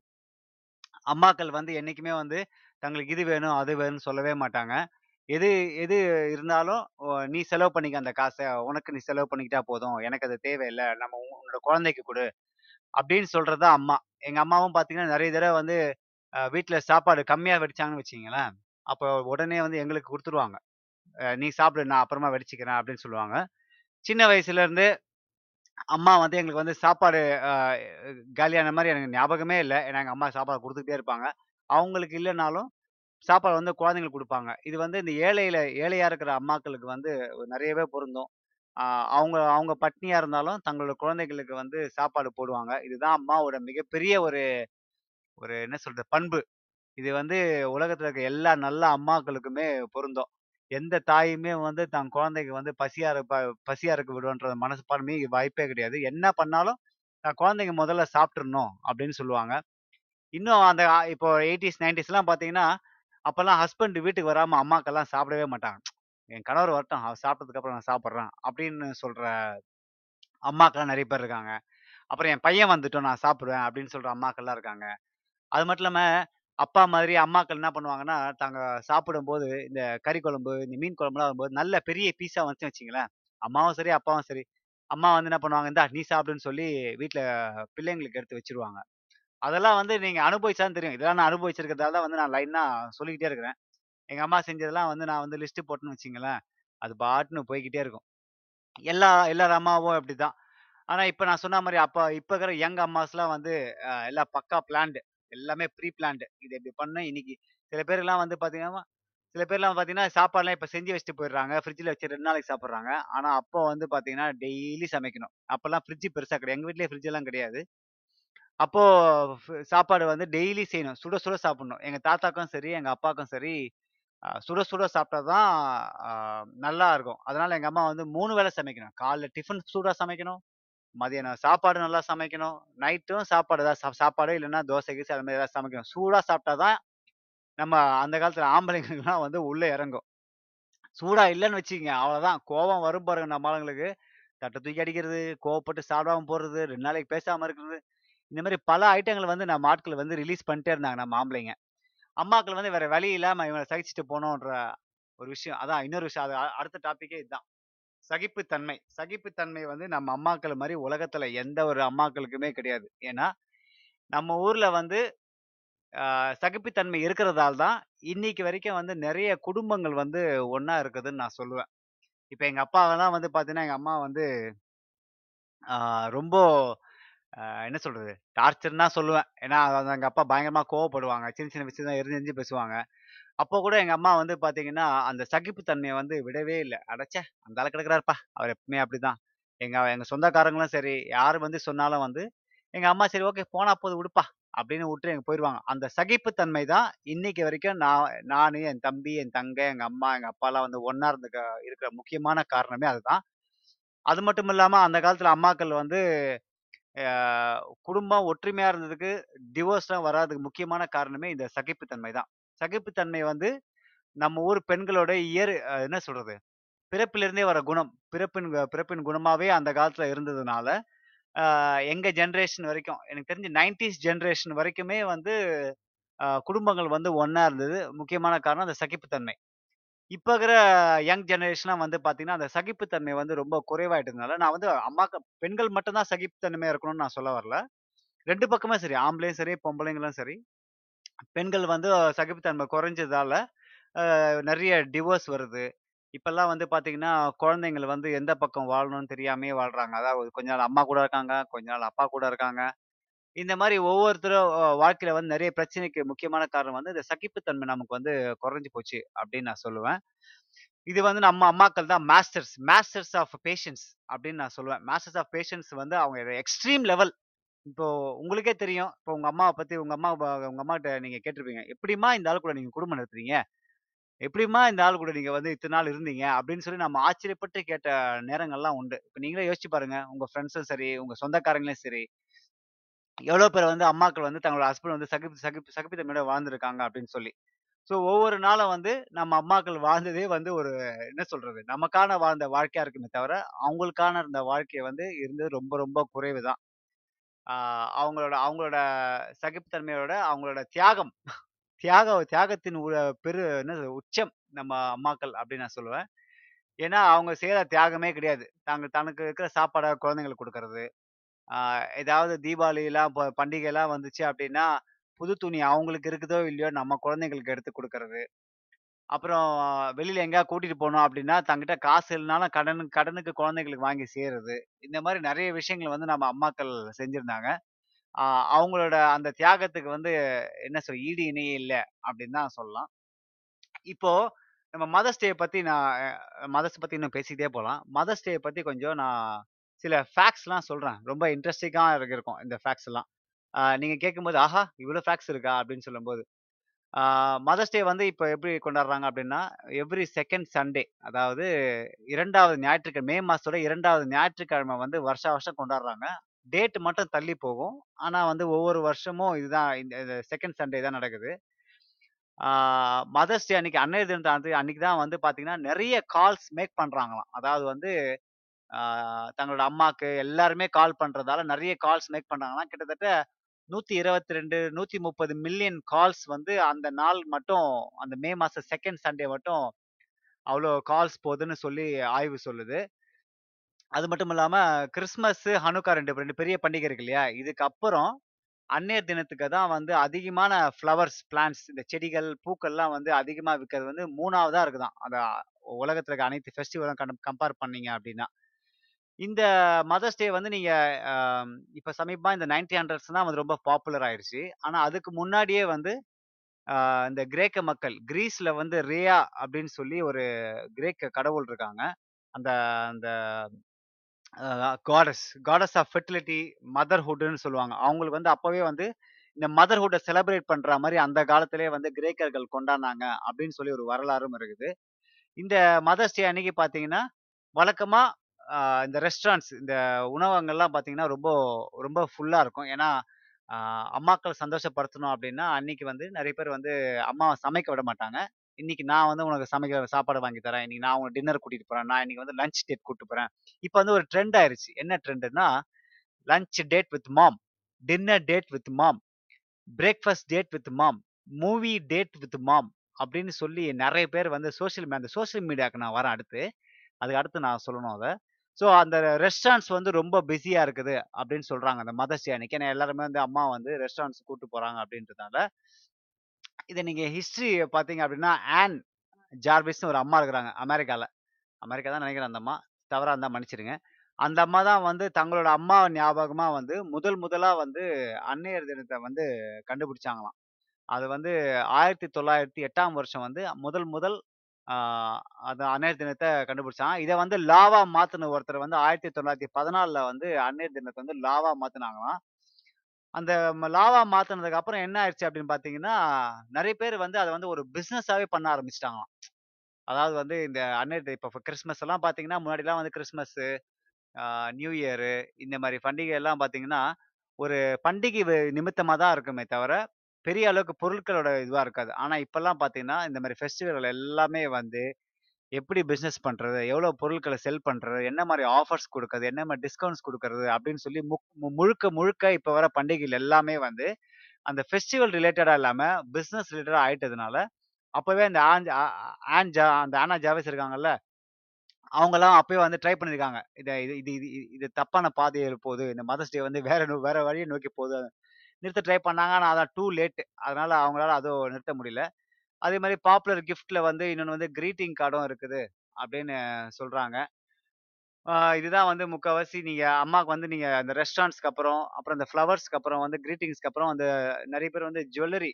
அம்மாக்கள் வந்து என்னைக்குமே வந்து தங்களுக்கு இது வேணும், அது வேணும்னு சொல்லவே மாட்டாங்க. எது எது இருந்தாலும் "நீ செலவு பண்ணிக்க அந்த காசை உனக்கு நீ செலவு பண்ணிக்கிட்டா போதும். எனக்கு அது தேவையில்லை நம்ம உன்னோட குழந்தைக்கு கொடு அப்படின்னு சொல்றது தான் அம்மா. எங்க அம்மாவும் பார்த்தீங்கன்னா, நிறைய தடவை வந்து வீட்டில் சாப்பாடு கம்மியாக வெடிச்சாங்கன்னு வச்சிங்களேன் அப்போ உடனே வந்து எங்களுக்கு கொடுத்துருவாங்க "நீ சாப்பிடு. நான் அப்புறமா வெடிச்சிக்கிறேன் அப்படின்னு சொல்லுவாங்க. சின்ன வயசுலேருந்து அம்மா வந்து எங்களுக்கு வந்து சாப்பாடு காலியான மாதிரி எனக்கு ஞாபகமே இல்லை ஏன்னா எங்கள் அம்மா சாப்பாடு கொடுத்துக்கிட்டே இருப்பாங்க. அவங்களுக்கு இல்லைனாலும் சாப்பாடு வந்து குழந்தைங்களுக்கு கொடுப்பாங்க இது வந்து இந்த ஏழையில் ஏழையாக இருக்கிற அம்மாக்களுக்கு வந்து நிறையவே பொருந்தும். அவங்க அவங்க பட்னியாக இருந்தாலும் தங்களோட குழந்தைகளுக்கு வந்து சாப்பாடு போடுவாங்க. இதுதான் அம்மாவோட மிகப்பெரிய ஒரு ஒரு என்ன சொல்றது பண்பு. இது வந்து உலகத்துல இருக்க எல்லா நல்ல அம்மாக்களுக்குமே பொருந்தும். எந்த தாயுமே வந்து தன் குழந்தைக்கு வந்து பசியா இருப்ப பசியா இருக்க விடுன்ற மனசுப்பான்மை வாய்ப்பே கிடையாது. என்ன பண்ணாலும் தன் குழந்தைங்க முதல்ல சாப்ட்டுறணும் அப்படின்னு சொல்லுவாங்க. இன்னும் அந்த இப்போ 80ஸ், 90ஸ்லாம் பார்த்தீங்கன்னா, அப்போல்லாம் ஹஸ்பண்ட் வீட்டுக்கு வராமல் அம்மாக்கெல்லாம் சாப்பிடவே மாட்டாங்க. என் கணவர் வரட்டும். அவர் சாப்பிட்டதுக்கு அப்புறம் நான் சாப்பிட்றேன் அப்படின்னு சொல்ற அம்மாக்கெல்லாம் நிறைய பேர் இருக்காங்க. அப்புறம் என் பையன் வந்துட்டோம் நான் சாப்பிடுவேன் அப்படின்னு சொல்ற அம்மாக்கள்லாம் இருக்காங்க. அது மட்டும் இல்லாமல் அப்பா மாதிரி அம்மாக்கள் என்ன பண்ணுவாங்கன்னா, தாங்க சாப்பிடும்போது இந்த கறி குழம்பு, இந்த மீன் குழம்புலாம் வரும்போது நல்ல பெரிய பீஸா வந்துச்சுன்னு வச்சுங்களேன் அம்மாவும் சரி, அப்பாவும் சரி, அம்மா வந்து என்ன பண்ணுவாங்க, "இந்தா நீ சாப்பிடுன்னு" சொல்லி வீட்டில் பிள்ளைங்களுக்கு எடுத்து வச்சிருவாங்க அதெல்லாம் வந்து நீங்கள் அனுபவிச்சாலும் தெரியும். இதெல்லாம் நான் அனுபவிச்சிருக்கிறதால தான் வந்து நான் லைனாக சொல்லிக்கிட்டே இருக்கிறேன். எங்கள் அம்மா செஞ்சதெல்லாம் வந்து நான் வந்து லிஸ்ட்டு போட்டேன்னு வச்சிங்களேன் அது பாட்டுன்னு போய்க்கிட்டே இருக்கும். எல்லா எல்லார் அம்மாவும் அப்படி தான் ஆனால் இப்போ நான் சொன்ன மாதிரி அப்பா இப்போ இருக்கிற யங் அம்மாஸ்லாம் வந்து எல்லாம் பக்கா பிளான்டு. எல்லாமே ப்ரீ பிளான்டு. இது இப்படி பண்ணணும் இன்னைக்கு சில பேர்லாம் வந்து பார்த்தீங்கன்னா, சில பேர்லாம் பார்த்தீங்கன்னா, சாப்பாடுலாம் இப்போ செஞ்சு வச்சுட்டு போயிடுறாங்க. ஃப்ரிட்ஜில் வச்சு ரெண்டு நாளைக்கு சாப்பிட்றாங்க ஆனால் அப்போ வந்து பார்த்தீங்கன்னா, டெய்லி சமைக்கணும். அப்போல்லாம் ஃப்ரிட்ஜ் பெருசாக கிடையாது. எங்கள் வீட்லேயே ஃப்ரிட்ஜெல்லாம் கிடையாது. அப்போது சாப்பாடு வந்து டெய்லி செய்யணும். சுட சுட சாப்பிடணும். எங்கள் தாத்தாக்கும் சரி, எங்கள் அப்பாக்கும் சரி, சுட சுட சாப்பிட்டா தான் நல்லா இருக்கும். அதனால எங்கள் அம்மா வந்து மூணு வேளை சமைக்கணும். காலைல டிஃபன் சூடாக சமைக்கணும். மதியானம் சாப்பாடு நல்லா சமைக்கணும். நைட்டும் சாப்பாடு ஏதாவது சாப்பாடு இல்லைன்னா தோசை, கீசை அது மாதிரி ஏதாவது சமைக்கணும். சூடாக சாப்பிட்டா தான் நம்ம அந்த காலத்துல ஆம்பளைங்களுக்குலாம் வந்து உள்ளே இறங்கும். சூடா இல்லைன்னு வச்சுக்கங்க, அவ்வளோதான். கோவம் வரும் பாருங்க நம்ம ஆளுங்களுக்கு. தட்டை தூக்கி அடிக்கிறது, கோவப்பட்டு சாப்பிடாம போடுறது ரெண்டு நாளைக்கு பேசாம இருக்கிறது. இந்த மாதிரி பல ஐட்டங்கள் வந்து நம்ம ஆட்கள் வந்து ரிலீஸ் பண்ணிட்டே இருந்தாங்க நம்ம ஆம்பளைங்க. அம்மாக்கள் வந்து வேற வழி இல்லாமல் இவங்கள சகிச்சுட்டு போணுன்ற ஒரு விஷயம். அதான் இன்னொரு விஷயம். அது அடுத்த டாப்பிக்கே இதுதான் சகிப்புத்தன்மை. சகிப்புத்தன்மை வந்து நம்ம அம்மாக்கள் மாதிரி உலகத்துல எந்த ஒரு அம்மாக்களுக்குமே கிடையாது. ஏன்னா, நம்ம ஊர்ல வந்து சகிப்புத்தன்மை இருக்கிறதால தான், இன்னைக்கு வரைக்கும் வந்து நிறைய குடும்பங்கள் வந்து ஒன்றா இருக்குதுன்னு நான் சொல்லுவேன். இப்போ எங்க அப்பாவெல்லாம் வந்து பார்த்தீங்கன்னா, எங்க அம்மா வந்து ரொம்ப என்ன சொல்றது? டார்ச்சர்னா சொல்லுவேன். ஏன்னா, அது எங்கள் அப்பா பயங்கரமாக கோவப்படுவாங்க. சின்ன சின்ன விஷயம் தான் எரிஞ்சு எரிஞ்சு பேசுவாங்க. அப்போ கூட எங்கள் அம்மா வந்து பார்த்தீங்கன்னா, அந்த சகிப்பு வந்து விடவே இல்லை அடைச்சே அந்த ஆளு கிடக்குறாருப்பா. அவர் எப்பவுமே அப்படிதான்." எங்க எங்க சொந்தக்காரங்களும் சரி, யார் வந்து சொன்னாலும் வந்து, எங்க அம்மா "சரி ஓகே போனா போது விடுப்பா" அப்படின்னு விட்டு எங்க போயிடுவாங்க அந்த சகிப்புத்தன்மை தான் இன்னைக்கு வரைக்கும் நான் நான் என் தம்பி, என் தங்கை, எங்க அம்மா, எங்க அப்பாலாம் வந்து ஒன்றா இருந்துக்க இருக்கிற முக்கியமான காரணமே அதுதான். அது மட்டும் இல்லாம அந்த காலத்துல அம்மாக்கள் வந்து குடும்பம் ஒற்றுமையாக இருந்ததுக்கு, டிவோர்ஸ்லாம் வராததுக்கு முக்கியமான காரணமே இந்த சகிப்புத்தன்மை தான். சகிப்புத்தன்மை வந்து நம்ம ஊர் பெண்களோட இயற் என்ன சொல்கிறது பிறப்பிலிருந்தே வர குணம். பிறப்பின் பிறப்பின் குணமாகவே அந்த காலத்தில் இருந்ததுனால, எங்கள் ஜென்ரேஷன் வரைக்கும், எனக்கு தெரிஞ்சு நைன்டிஸ் ஜென்ரேஷன் வரைக்குமே வந்து குடும்பங்கள் வந்து ஒன்றா இருந்தது. முக்கியமான காரணம் அந்த சகிப்புத்தன்மை. இப்போ இருக்கிற யங் ஜெனரேஷன்லாம் வந்து பார்த்தீங்கன்னா, அந்த சகிப்புத்தன்மை வந்து ரொம்ப குறைவாயிட்டதுனால, நான் வந்து அம்மாக்கு பெண்கள் மட்டும்தான் சகிப்புத்தன்மையாக இருக்கணும்னு நான் சொல்ல வரல. ரெண்டு பக்கமே சரி. ஆம்பளையும் சரி, பொம்பளைங்களும் சரி. பெண்கள் வந்து சகிப்புத்தன்மை குறைஞ்சதால, நிறைய டிவோர்ஸ் வருது. இப்போல்லாம் வந்து பார்த்தீங்கன்னா, குழந்தைங்கள் வந்து எந்த பக்கம் வாழணும்னு தெரியாமே வாழ்றாங்க. அதாவது கொஞ்ச நாள் அம்மா கூட இருக்காங்க, கொஞ்ச நாள் அப்பா கூட இருக்காங்க. இந்த மாதிரி ஒவ்வொருத்தரும் வாழ்க்கையில வந்து நிறைய பிரச்சனைக்கு முக்கியமான காரணம் வந்து இந்த சகிப்புத்தன்மை நமக்கு வந்து குறைஞ்சு போச்சு அப்படின்னு நான் சொல்லுவேன். இது வந்து நம்ம அம்மாக்கள் தான் மாஸ்டர்ஸ் மாஸ்டர்ஸ் ஆஃப் பேஷன்ஸ் அப்படின்னு நான் சொல்லுவேன். மாஸ்டர்ஸ் ஆஃப் பேஷன்ஸ் வந்து அவங்க எக்ஸ்ட்ரீம் லெவல். இப்போ உங்களுக்கே தெரியும். இப்போ உங்க அம்மாவை பத்தி உங்க அம்மா உங்க அம்மாட்ட நீங்க கேட்டுருப்பீங்க. "எப்படிம்மா இந்த ஆள் கூட நீங்க குடும்பம் நடத்துறீங்க? எப்படிம்மா இந்த ஆள் கூட நீங்க வந்து இத்தனை நாள் இருந்தீங்க?" அப்படின்னு சொல்லி நம்ம ஆச்சரியப்பட்டு கேட்ட நேரங்கள்லாம் உண்டு. இப்போ நீங்களே யோசிச்சு பாருங்க. உங்க ஃப்ரெண்ட்ஸும் சரி, உங்க சொந்தக்காரங்களும் சரி, எவ்வளோ பேர் வந்து அம்மாக்கள் வந்து தங்களோட ஹஸ்பண்ட் வந்து சகிப்பு சகிப்பு சகிப்புத்தன்மையோட வாழ்ந்துருக்காங்க அப்படின்னு சொல்லி. ஸோ ஒவ்வொரு நாளும் வந்து நம்ம அம்மாக்கள் வாழ்ந்ததே வந்து ஒரு என்ன சொல்றது? நமக்கான வாழ்ந்த வாழ்க்கையா இருக்குமே தவிர, அவங்களுக்கான இருந்த வாழ்க்கையை வந்து இருந்தது ரொம்ப ரொம்ப குறைவு தான். அவங்களோட அவங்களோட சகிப்புத்தன்மையோட அவங்களோட தியாகம் தியாக தியாகத்தின் பெரு என்ன உச்சம் நம்ம அம்மாக்கள் அப்படின்னு நான் சொல்லுவேன். ஏன்னா, அவங்க செய்கிற தியாகமே கிடையாது. தாங்க தனக்கு இருக்கிற சாப்பாடை குழந்தைங்களுக்கு கொடுக்கறது ஏதாவது தீபாவளிலாம் ப பண்டிகைலாம் வந்துச்சு அப்படின்னா, புது துணி அவங்களுக்கு இருக்குதோ இல்லையோ நம்ம குழந்தைங்களுக்கு எடுத்து கொடுக்கறது அப்புறம் வெளியில எங்கேயா கூட்டிட்டு போனோம் அப்படின்னா, தங்கிட்ட காசு இல்லைனாலும் கடனுக்கு கடனுக்கு குழந்தைங்களுக்கு வாங்கி செய்யறது இந்த மாதிரி நிறைய விஷயங்கள் வந்து நம்ம அம்மாக்கள் செஞ்சிருந்தாங்க. அவங்களோட அந்த தியாகத்துக்கு வந்து என்ன சொல் ஈடு இணையே இல்லை அப்படின்னு தான் சொல்லலாம். இப்போ நம்ம மதர்ஸ் டே பத்தி நான் மதர்ஸ் பத்தி இன்னும் பேசிக்கிட்டே போகலாம் மதர்ஸ் டே பத்தி கொஞ்சம் நான் சில ஃபேக்ஸ்லாம் சொல்கிறேன் ரொம்ப இன்ட்ரெஸ்டிங்காக இருக்கும் இந்த ஃபேக்ஸ்லாம் நீங்கள் நீங்க கேட்கும்போது, "ஆஹா! இவ்வளோ ஃபேக்ஸ் இருக்கா?" அப்படின்னு சொல்லும்போது. மதர்ஸ் டே வந்து இப்போ எப்படி கொண்டாடுறாங்க அப்படின்னா, எவ்ரி செகண்ட் சண்டே அதாவது இரண்டாவது ஞாயிற்றுக்கிழமை மே மாதத்தோட இரண்டாவது ஞாயிற்றுக்கிழமை வந்து வருஷா வருஷம் கொண்டாடுறாங்க. டேட் மட்டும் தள்ளி போகும். ஆனால் வந்து ஒவ்வொரு வருஷமும் இதுதான் இந்த செகண்ட் சண்டே தான் நடக்குது. மதர்ஸ் டே அன்னைக்கு அன்னையர் தினத்தை அன்னைக்கு தான் வந்து பார்த்தீங்கன்னா, நிறைய கால்ஸ் மேக் பண்ணுறாங்களாம் அதாவது வந்து தங்களோட அம்மாக்கு எல்லாருமே கால் பண்ணுறதால நிறைய கால்ஸ் மேக் பண்ணாங்கன்னா கிட்டத்தட்ட 122, 130 மில்லியன் கால்ஸ் வந்து அந்த நாள் மட்டும் அந்த மே மாதம் செகண்ட் சண்டே மட்டும் அவ்வளோ கால்ஸ் போதுன்னு சொல்லி ஆய்வு சொல்லுது. அது மட்டும் இல்லாமல் கிறிஸ்மஸ், ஹனுக்கா 2 2 பெரிய பண்டிகை இருக்கு இல்லையா? இதுக்கப்புறம் அன்னையர் தினத்துக்கு தான் வந்து அதிகமான ஃப்ளவர்ஸ், பிளான்ஸ் இந்த செடிகள், பூக்கள்லாம் வந்து அதிகமாக விற்கிறது வந்து மூணாவதாக இருக்குதான் அந்த உலகத்தில் இருக்க அனைத்து ஃபெஸ்டிவலும் கம்பேர் பண்ணீங்க அப்படின்னா இந்த மதர்ஸ் டே வந்து நீங்க இப்போ இப்ப சமீபமா இந்த 1900ஸ் தான் வந்து ரொம்ப பாப்புலர் ஆயிடுச்சு ஆனா அதுக்கு முன்னாடியே வந்து இந்த கிரேக்க மக்கள், கிரீஸ்ல வந்து ரேயா அப்படின்னு சொல்லி ஒரு கிரேக்க கடவுள் இருக்காங்க. அந்த அந்த காடஸ் காடஸ் ஆஃப் ஃபெர்டிலிட்டி, மதர்ஹுட்னு சொல்லுவாங்க. அவங்களுக்கு வந்து அப்பவே வந்து இந்த மதர்ஹுட்டை செலிப்ரேட் பண்ற மாதிரி அந்த காலத்திலே வந்து கிரேக்கர்கள் கொண்டாடினாங்க அப்படின்னு சொல்லி ஒரு வரலாறும் இருக்குது. இந்த மதர்ஸ் டே அன்னைக்கு பார்த்தீங்கன்னா, வழக்கமா இந்த ரெஸ்டாரண்ட்ஸ் இந்த உணவகங்கள்லாம் பார்த்தீங்கன்னா, ரொம்ப ரொம்ப ஃபுல்லாக இருக்கும். ஏன்னா, அம்மாக்கள் சந்தோஷப்படுத்தணும் அப்படின்னா அன்னைக்கு வந்து நிறைய பேர் வந்து அம்மா சமைக்க விட மாட்டாங்க. இன்னைக்கு நான் வந்து உனக்கு சமைக்க சாப்பாடு வாங்கி தரேன். இன்னைக்கு நான் உனக்கு டின்னர் கூட்டிட்டு போறேன். நான் இன்னைக்கு வந்து லஞ்ச் டேட் கூட்டு போறேன். இப்போ வந்து ஒரு ட்ரெண்ட் ஆயிருச்சு. என்ன ட்ரெண்ட்னா lunch date with mom, dinner date with mom, breakfast date with mom, movie date with mom அப்படின்னு சொல்லி நிறைய பேர் வந்து சோசியல் மீடியா அந்த சோசியல் மீடியாவுக்கு நான் வரேன் அடுத்து. அதுக்கு அடுத்து நான் சொல்லணும் அதை ஸோ அந்த ரெஸ்டாரண்ட்ஸ் வந்து ரொம்ப பிஸியாக இருக்குது அப்படின்னு சொல்கிறாங்க அந்த மதர்ஸ் டே அன்னைக்கு. ஏன்னா எல்லாருமே வந்து அம்மா வந்து ரெஸ்டாரண்ட்ஸ் கூட்டு போகிறாங்க அப்படின்றதுனால. இதை நீங்கள் ஹிஸ்ட்ரி பார்த்தீங்க அப்படின்னா, ஆன் ஜார்பிஸ்னு ஒரு அம்மா இருக்கிறாங்க. அமெரிக்காவில் அமெரிக்கா தான் நினைக்கிறேன் அந்த அம்மா. தவறாக இருந்தால் மன்னிச்சிடுங்க. அந்த அம்மா தான் வந்து தங்களோட அம்மா ஞாபகமாக வந்து முதல் முதலாக வந்து அன்னையர் தினத்தை வந்து கண்டுபிடிச்சாங்களாம். அது வந்து 1908ஆம் வருஷம் வந்து முதல் முதல் ஆ அந்த அன்னையர் தினத்தை கண்டுபிடிச்சான். இதை வந்து லாவா மாத்தின ஒருத்தர் வந்து 1914ல வந்து அன்னையர் தினத்தை வந்து லாவா மாத்தினாங்களாம். அந்த லாவா மாத்தினதுக்கு அப்புறம் என்ன ஆயிடுச்சு அப்படின்னு பார்த்தீங்கன்னா, நிறைய பேர் வந்து அதை வந்து ஒரு பிஸ்னஸாகவே பண்ண ஆரம்பிச்சிட்டாங்களாம். அதாவது வந்து இந்த அன்னையர் டே இப்போ கிறிஸ்மஸ் எல்லாம் பார்த்தீங்கன்னா, முன்னாடிலாம் வந்து கிறிஸ்மஸ்ஸு நியூ இயரு இந்த மாதிரி பண்டிகை எல்லாம் பார்த்தீங்கன்னா, ஒரு பண்டிகை நிமித்தமாக தான் இருக்குமே தவிர, பெரிய அளவுக்கு பொருட்களோட இதுவாக இருக்காது. ஆனால் இப்போல்லாம் பார்த்தீங்கன்னா, இந்த மாதிரி ஃபெஸ்டிவல்கள் எல்லாமே வந்து எப்படி பிஸ்னஸ் பண்ணுறது எவ்வளோ பொருட்களை செல் பண்ணுறது என்ன மாதிரி ஆஃபர்ஸ் கொடுக்குறது என்ன மாதிரி டிஸ்கவுண்ட்ஸ் கொடுக்கறது அப்படின்னு சொல்லி முக் மு- முழுக்க முழுக்க இப்போ வர பண்டிகைகள் எல்லாமே வந்து, அந்த ஃபெஸ்டிவல் ரிலேட்டடாக இல்லாமல் பிஸ்னஸ் ரிலேட்டடாக ஆயிட்டதுனால, அப்போவே அந்த ஆன் ஆன் ஜா அந்த ஆனா ஜாவேஸ் இருக்காங்கல்ல, அவங்கெல்லாம் அப்பயே வந்து ட்ரை பண்ணியிருக்காங்க. இதை இது இது இது இது இது தப்பான பாதையில் போகுது. இந்த மதர்ஸ் டே வந்து வேற வேற வழியை நோக்கி போகுது. நிறுத்த ட்ரை பண்ணாங்க. ஆனால் அதான் டூ லேட். அதனால அவங்களால அதுவும் நிறுத்த முடியல. அதே மாதிரி பாப்புலர் கிஃப்டில் வந்து இன்னொன்று வந்து கிரீட்டிங் கார்டும் இருக்குது அப்படின்னு சொல்கிறாங்க இதுதான் வந்து முக்கால்வாசி நீங்கள் அம்மாவுக்கு வந்து நீங்கள் அந்த ரெஸ்டாரண்ட்ஸ்க்கு அப்புறம், அப்புறம் இந்த ஃப்ளவர்ஸ்க்கு அப்புறம் வந்து கிரீட்டிங்ஸ்க்கு அப்புறம் வந்து நிறைய பேர் வந்து ஜுவல்லரி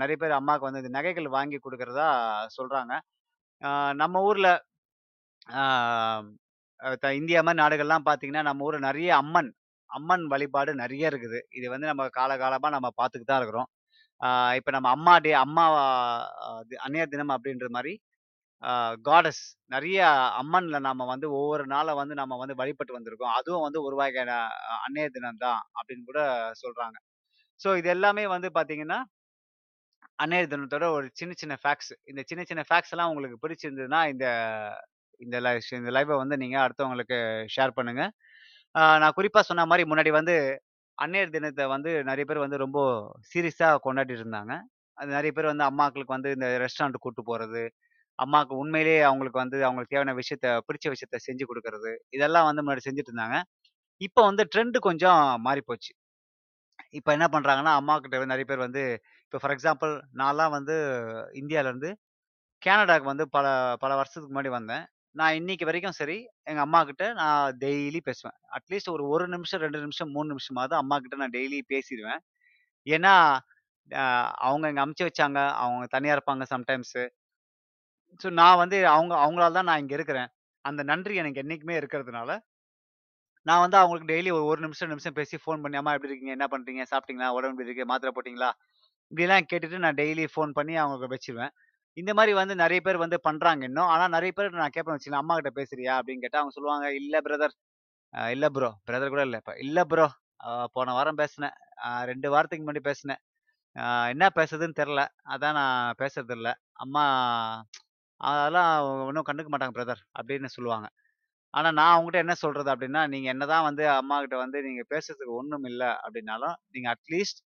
நிறைய பேர் அம்மாவுக்கு வந்து இந்த நகைகள் வாங்கி கொடுக்குறதா சொல்கிறாங்க நம்ம ஊரில் த இந்தியா மாதிரி நாடுகள்லாம் பார்த்தீங்கன்னா, நம்ம ஊரில் நிறைய அம்மன் அம்மன் வழிபாடு நிறைய இருக்குது. இது வந்து நம்ம காலகாலமாக நம்ம பார்த்துக்கிட்டு தான் இருக்கிறோம். இப்போ நம்ம அம்மா டே அம்மா அ தினம் அப்படின்ற மாதிரி காடஸ் நிறைய அம்மனில் நம்ம வந்து ஒவ்வொரு நாள வந்து நம்ம வந்து வழிபட்டு வந்திருக்கோம். அதுவும் வந்து ஒரு வகையான அன்னையர் தினம் தான் அப்படின்னு கூட சொல்கிறாங்க ஸோ இது எல்லாமே வந்து பார்த்தீங்கன்னா, அன்னையர் தினத்தோட ஒரு சின்ன சின்ன ஃபேக்ஸ் இந்த சின்ன சின்ன ஃபேக்ஸ் எல்லாம் உங்களுக்கு பிடிச்சிருந்ததுன்னா, இந்த இந்த லைஃப் இந்த லைஃப்பை வந்து நீங்கள் அடுத்தவங்களுக்கு ஷேர் பண்ணுங்கள் நான் குறிப்பா சொன்ன மாதிரி முன்னாடி வந்து அன்னையர் தினத்தை வந்து நிறைய பேர் வந்து ரொம்ப சீரியஸா கொண்டாடிட்டு இருந்தாங்க. அது நிறைய பேர் வந்து அம்மாக்களுக்கு வந்து இந்த ரெஸ்டாரண்ட் கூட்டு போறது, அம்மாக்கு உண்மையிலேயே அவங்களுக்கு வந்து அவங்களுக்கு தேவையான விஷயத்த பிடிச்ச விஷயத்த செஞ்சு கொடுக்கறது இதெல்லாம் வந்து முன்னாடி செஞ்சுட்டு இருந்தாங்க. இப்போ வந்து ட்ரெண்டு கொஞ்சம் மாறி போச்சு. என்ன பண்ணுறாங்கன்னா அம்மாக்கிட்ட நிறைய பேர் வந்து இப்போ ஃபார் எக்ஸாம்பிள் நான்லாம் வந்து இந்தியாவிலேருந்து கேனடாவுக்கு வந்து பல பல வருஷத்துக்கு முன்னாடி வந்தேன். நான் இன்னைக்கு வரைக்கும் சரி, எங்கள் அம்மா கிட்ட நான் டெய்லி பேசுவேன். அட்லீஸ்ட் ஒரு ஒரு நிமிஷம், ரெண்டு நிமிஷம், மூணு நிமிஷமாவது அம்மாகிட்ட நான் டெய்லி பேசிடுவேன் ஏன்னா, அவங்க இங்கே அமுச்சு வச்சாங்க. அவங்க தனியா இருப்பாங்க சம்டைம்ஸு. ஸோ நான் வந்து அவங்க அவங்களால தான் நான் இங்க இருக்கிறேன். அந்த நன்றி எனக்கு என்னைக்குமே இருக்கிறதுனால, நான் வந்து அவங்களுக்கு டெய்லி ஒரு ஒரு நிமிஷம், ரெண்டு நிமிஷம் பேசி ஃபோன் பண்ணி, "அம்மா எப்படி இருக்கீங்க? என்ன பண்றீங்க? சாப்பிட்டீங்களா? உடம்பு எப்படி இருக்கு? மாத்திரை போட்டீங்களா?" இப்படிலாம் கேட்டுட்டு நான் டெய்லி ஃபோன் பண்ணி அவங்களுக்கு வச்சிருவேன் இந்த மாதிரி வந்து நிறைய பேர் வந்து பண்றாங்க இன்னும். ஆனா நிறைய பேர் நான் கேட்பேன் வச்சுக்கலாம் அம்மா கிட்ட பேசுறியா?" அப்படின்னு கேட்டா அவங்க சொல்லுவாங்க, "இல்ல பிரதர். இல்ல ப்ரோ." பிரதர் கூட இல்ல இப்ப. "இல்ல ப்ரோ. போன வாரம் பேசினேன். ரெண்டு வாரத்துக்கு முன்னாடி பேசினேன். என்ன பேசுறதுன்னு தெரில அதான் நான் பேசுறதில்ல. அம்மா அதெல்லாம் ஒன்றும் கண்டுக்க மாட்டாங்க பிரதர்." அப்படின்னு சொல்லுவாங்க. ஆனா நான் அவங்ககிட்ட என்ன சொல்றது அப்படின்னா, நீங்க என்னதான் வந்து அம்மாகிட்ட வந்து நீங்க பேசுறதுக்கு ஒண்ணும் இல்லை அப்படின்னாலும், நீங்க அட்லீஸ்ட்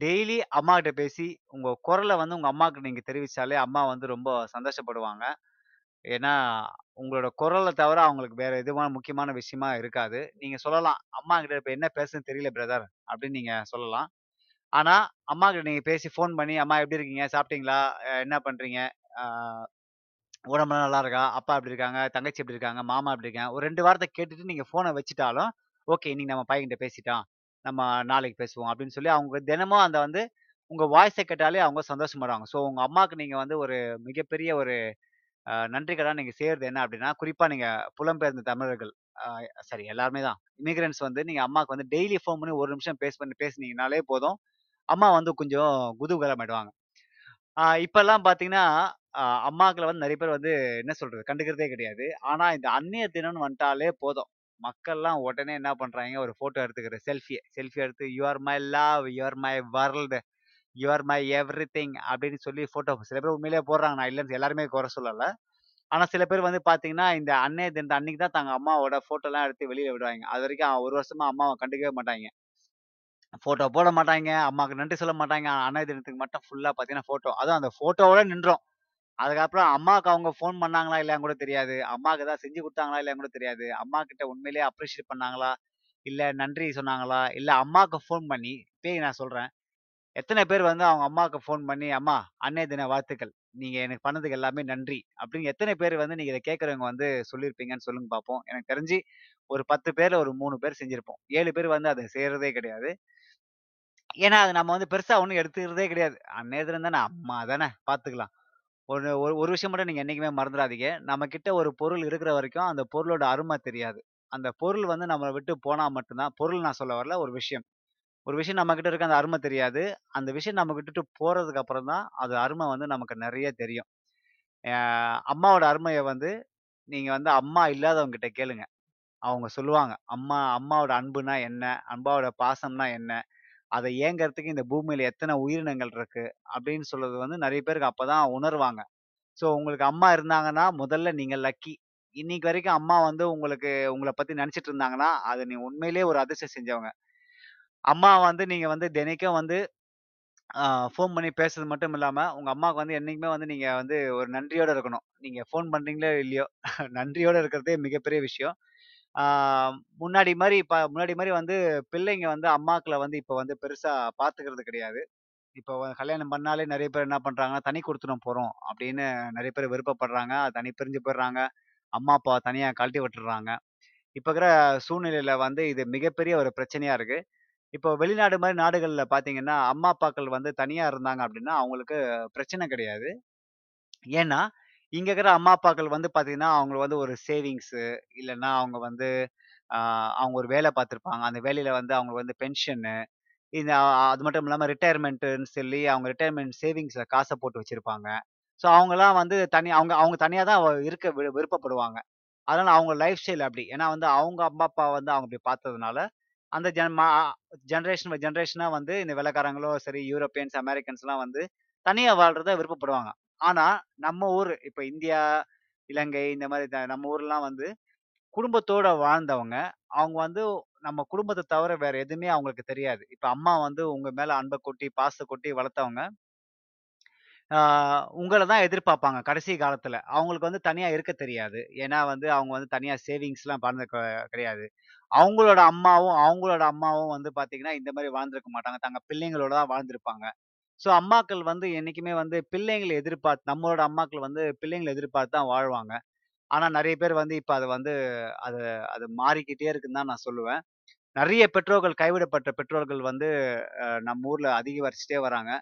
டெய்லி அம்மாகிட்ட பேசி, உங்க குரலை வந்து உங்க அம்மாக்கு நீங்க தெரிவிச்சாலே, அம்மா வந்து ரொம்ப சந்தோஷப்படுவாங்க. ஏன்னா, உங்களோட குரலை தவிர அவங்களுக்கு வேற எதுவான முக்கியமான விஷயமா இருக்காது. நீங்க சொல்லலாம், அம்மா கிட்ட இப்ப என்ன பேசுன்னு தெரியல பிரதர்" அப்படின்னு நீங்க சொல்லலாம். ஆனா, அம்மாகிட்ட நீங்க பேசி ஃபோன் பண்ணி, "அம்மா எப்படி இருக்கீங்க? சாப்பிட்டீங்களா? என்ன பண்றீங்க? உடம்புலாம் நல்லா இருக்கா? அப்பா எப்படி இருக்காங்க? தங்கச்சி எப்படி இருக்காங்க? மாமா எப்படி இருக்காங்க?" ஒரு ரெண்டு வாரத்தை கேட்டுட்டு நீங்க ஃபோனை வச்சுட்டாலும், "ஓகே இன்னைக்கு நம்ம பையன்கிட்ட பேசிட்டான். நம்ம நாளைக்கு பேசுவோம்." அப்படின்னு சொல்லி அவங்க தினமும் அந்த வந்து உங்க வாய்ஸை கேட்டாலே அவங்க சந்தோஷப்படுவாங்க. ஸோ உங்க அம்மாக்கு நீங்க வந்து ஒரு மிகப்பெரிய ஒரு நன்றி கடன் நீங்க செய்றது என்ன அப்படின்னா, குறிப்பா நீங்க புலம்பெயர்ந்த தமிழர்கள், சரி எல்லாருமே தான். இமிகிரண்ட்ஸ் வந்து நீங்க அம்மாவுக்கு வந்து டெய்லி ஃபோன் பண்ணி ஒரு நிமிஷம் பேஸ் பண்ணி பேசுனீங்கனாலே போதும். அம்மா வந்து கொஞ்சம் குதூகலமாயிடுவாங்க. இப்போல்லாம் பார்த்தீங்கன்னா, அம்மாக்களை வந்து நிறைய பேர் வந்து என்ன சொல்றது? கண்டுக்கிறதே கிடையாது. ஆனா இந்த அந்நிய தினம்னு வந்துட்டாலே போதும். மக்கள்லாம் உடனே என்ன பண்ணுறாங்க ஒரு ஃபோட்டோ எடுத்துக்கிற செல்ஃபியை செல்ஃபி எடுத்து, "you are my love, you're my world your my my everything" அப்படின்னு சொல்லி ஃபோட்டோ சில பேர் உண்மையிலேயே போடுறாங்க. நான் இல்லைன்னு எல்லாருமே குறை சொல்லலை ஆனா சில பேர் வந்து பார்த்தீங்கன்னா, இந்த அன்னைய தினத்த அன்னைக்கு தான் தாங்க அம்மாவோட ஃபோட்டோலாம் எடுத்து வெளியில விடுவாய்ங்க. அதுவரைக்கும் 1 வருஷமா அம்மாவை கண்டுக்கவே மாட்டாங்க ஃபோட்டோ போட மாட்டாங்க அம்மாவுக்கு நன்றி சொல்ல மாட்டாங்க அன்னைய தினத்துக்கு மட்டும் ஃபுல்லா பார்த்தீங்கன்னா ஃபோட்டோ. அதுவும் அந்த ஃபோட்டோவோட நின்றோம் அதுக்கப்புறம் அம்மாவுக்கு அவங்க ஃபோன் பண்ணாங்களா இல்லையான்னு கூட தெரியாது. அம்மாவுக்கு ஏதாவது செஞ்சு குடுத்தாங்களா இல்லையான்னு கூட தெரியாது. அம்மாகிட்ட உண்மையிலேயே அப்ரிஷியேட் பண்ணாங்களா? இல்ல நன்றி சொன்னாங்களா? இல்ல அம்மாவுக்கு ஃபோன் பண்ணி பேய் நான் சொல்றேன். எத்தன பேர் வந்து அவங்க அம்மாவுக்கு ஃபோன் பண்ணி, "அம்மா அன்னைய தின வாழ்த்துக்கள். நீங்க எனக்கு பண்ணதுக்கு எல்லாமே நன்றி." அப்படின்னு எத்தன பேர் வந்து நீங்க இத கேட்கிறவங்க வந்து சொல்லியிருப்பீங்கன்னு சொல்லுங்க பார்ப்போம். எனக்கு தெரிஞ்சு ஒரு 10 பேர்ல ஒரு 3 பேர் செஞ்சிருப்போம். 7 பேர் வந்து அத செய்றதே கிடையாது. ஏன்னா, அது நம்ம வந்து பெருசா ஒண்ணும் எடுத்துக்கிறதே கிடையாது. அன்னைய தினம் தானே, அம்மா தானே பார்த்துக்கலாம். ஒரு ஒரு ஒரு விஷயம் மட்டும் நீங்க என்னைக்குமே மறந்துடாதீங்க நம்மக்கிட்ட ஒரு பொருள் இருக்கிற வரைக்கும் அந்த பொருளோட அருமை தெரியாது. அந்த பொருள் வந்து நம்மள விட்டு போனா மட்டும் தான் பொருள் நான் சொல்ல வரல, ஒரு விஷயம். ஒரு விஷயம் நம்மகிட்ட இருக்க அந்த அருமை தெரியாது. அந்த விஷயம் நம்ம விட்டுட்டு போறதுக்கு அப்புறம் தான் அது அருமை வந்து நமக்கு நிறைய தெரியும். அ அம்மாவோட அருமைய வந்து நீங்க வந்து அம்மா இல்லாதவங்ககிட்ட கேளுங்க. அவங்க சொல்லுவாங்க. அம்மா அம்மாவோட அன்புனா என்ன? அம்மாவோட பாசம்னா என்ன? அதை ஏங்கறதுக்கு இந்த பூமியில எத்தனை உயிரினங்கள் இருக்கு? அப்படின்னு சொல்றது வந்து நிறைய பேருக்கு அப்பதான் உணர்வாங்க. ஸோ உங்களுக்கு அம்மா இருந்தாங்கன்னா, முதல்ல நீங்க லக்கி. இன்னைக்கு வரைக்கும் அம்மா வந்து உங்களுக்கு உங்களை பத்தி நினைச்சிட்டு இருந்தாங்கன்னா, அது நீ உண்மையிலேயே ஒரு அதிர்ஷ்டம் செஞ்சவங்க. அம்மா வந்து நீங்க வந்து தினைக்கும் வந்து ஃபோன் பண்ணி பேசுறது மட்டும் இல்லாம, உங்க அம்மாவுக்கு வந்து என்றைக்குமே வந்து நீங்க வந்து ஒரு நன்றியோட இருக்கணும். நீங்க ஃபோன் பண்றீங்களோ இல்லையோ, நன்றியோட இருக்கிறதே மிகப்பெரிய விஷயம். முன்னாடி மாதிரி இப்போ முன்னாடி மாதிரி வந்து பிள்ளைங்க வந்து அம்மாக்களை வந்து இப்போ வந்து பெருசாக பார்த்துக்கிறது கிடையாது. இப்போ கல்யாணம் பண்ணாலே நிறைய பேர் என்ன பண்ணுறாங்கன்னா தனி குடித்தனம் போகிறோம் அப்படின்னு நிறைய பேர் விருப்பப்படுறாங்க. தனி பிரிஞ்சு போயிடுறாங்க. அம்மா, அப்பா தனியாக கழட்டி விட்டுறாங்க இப்போ இருக்கிற சூழ்நிலையில் வந்து இது மிகப்பெரிய ஒரு பிரச்சனையாக இருக்குது இப்போ வெளிநாடு மாதிரி நாடுகளில் பார்த்தீங்கன்னா, அம்மா, அப்பாக்கள் வந்து தனியாக இருந்தாங்க அப்படின்னா அவங்களுக்கு பிரச்சனை கிடையாது. ஏன்னா, இங்க இருக்கிற அம்மா, அப்பாக்கள் வந்து பாத்தீங்கன்னா அவங்க வந்து ஒரு சேவிங்ஸு இல்லைன்னா அவங்க வந்து அவங்க ஒரு வேலை பார்த்துருப்பாங்க. அந்த வேலையில வந்து அவங்களுக்கு வந்து பென்ஷனு, இந்த அ அது மட்டும் இல்லாமல் ரிட்டையர்மெண்ட்டுன்னு சொல்லி அவங்க ரிட்டையர்மெண்ட் சேவிங்ஸில் காசை போட்டு வச்சிருப்பாங்க. ஸோ அவங்கலாம் வந்து தனி அவங்க அவங்க தனியாக தான் இருக்க வி விருப்பப்படுவாங்க. அதனால அவங்க லைஃப் ஸ்டைல் அப்படி ஏன்னா வந்து அவங்க அம்மா, அப்பா வந்து அவங்க இப்படி பார்த்ததுனால, அந்த ஜென் மா பை ஜென்ரேஷனாக வந்து இந்த வெள்ளக்காரங்களோ சரி, யூரோப்பியன்ஸ், அமெரிக்கன்ஸ்லாம் வந்து தனியாக வாழ்றத விருப்பப்படுவாங்க. ஆனா, நம்ம ஊர் இப்ப இந்தியா, இலங்கை இந்த மாதிரி த நம்ம ஊர்லாம் வந்து குடும்பத்தோட வாழ்ந்தவங்க. அவங்க வந்து நம்ம குடும்பத்தை தவிர வேற எதுவுமே அவங்களுக்கு தெரியாது. இப்ப அம்மா வந்து உங்க மேல அன்பை கொட்டி, பாசத்தை கொட்டி வளர்த்தவங்க. உங்களை தான் எதிர்பார்ப்பாங்க கடைசி காலத்துல. அவங்களுக்கு வந்து தனியா இருக்க தெரியாது. ஏன்னா வந்து அவங்க வந்து தனியா சேவிங்ஸ்லாம் பண்ணது க கிடையாது. அவங்களோட அம்மாவும் அவங்களோட அம்மாவும் வந்து பார்த்தீங்கன்னா, இந்த மாதிரி வாழ்ந்திருக்க மாட்டாங்க. தங்க பிள்ளைங்களோட தான் வாழ்ந்திருப்பாங்க. ஸோ அம்மாக்கள் வந்து என்னைக்குமே வந்து பிள்ளைங்களை எதிர்பார்த்து நம்மளோட அம்மாக்கள் வந்து பிள்ளைங்களை எதிர்பார்த்து தான் வாழ்வாங்க. ஆனால் நிறைய பேர் வந்து இப்போ அதை வந்து அது அது மாறிக்கிட்டே இருக்குன்னு தான் நான் சொல்லுவேன். நிறைய பெற்றோர்கள் கைவிடப்பட்ட பெற்றோர்கள் வந்து நம்ம நம்ம அதிக அதிகரிச்சுட்டே வராங்க.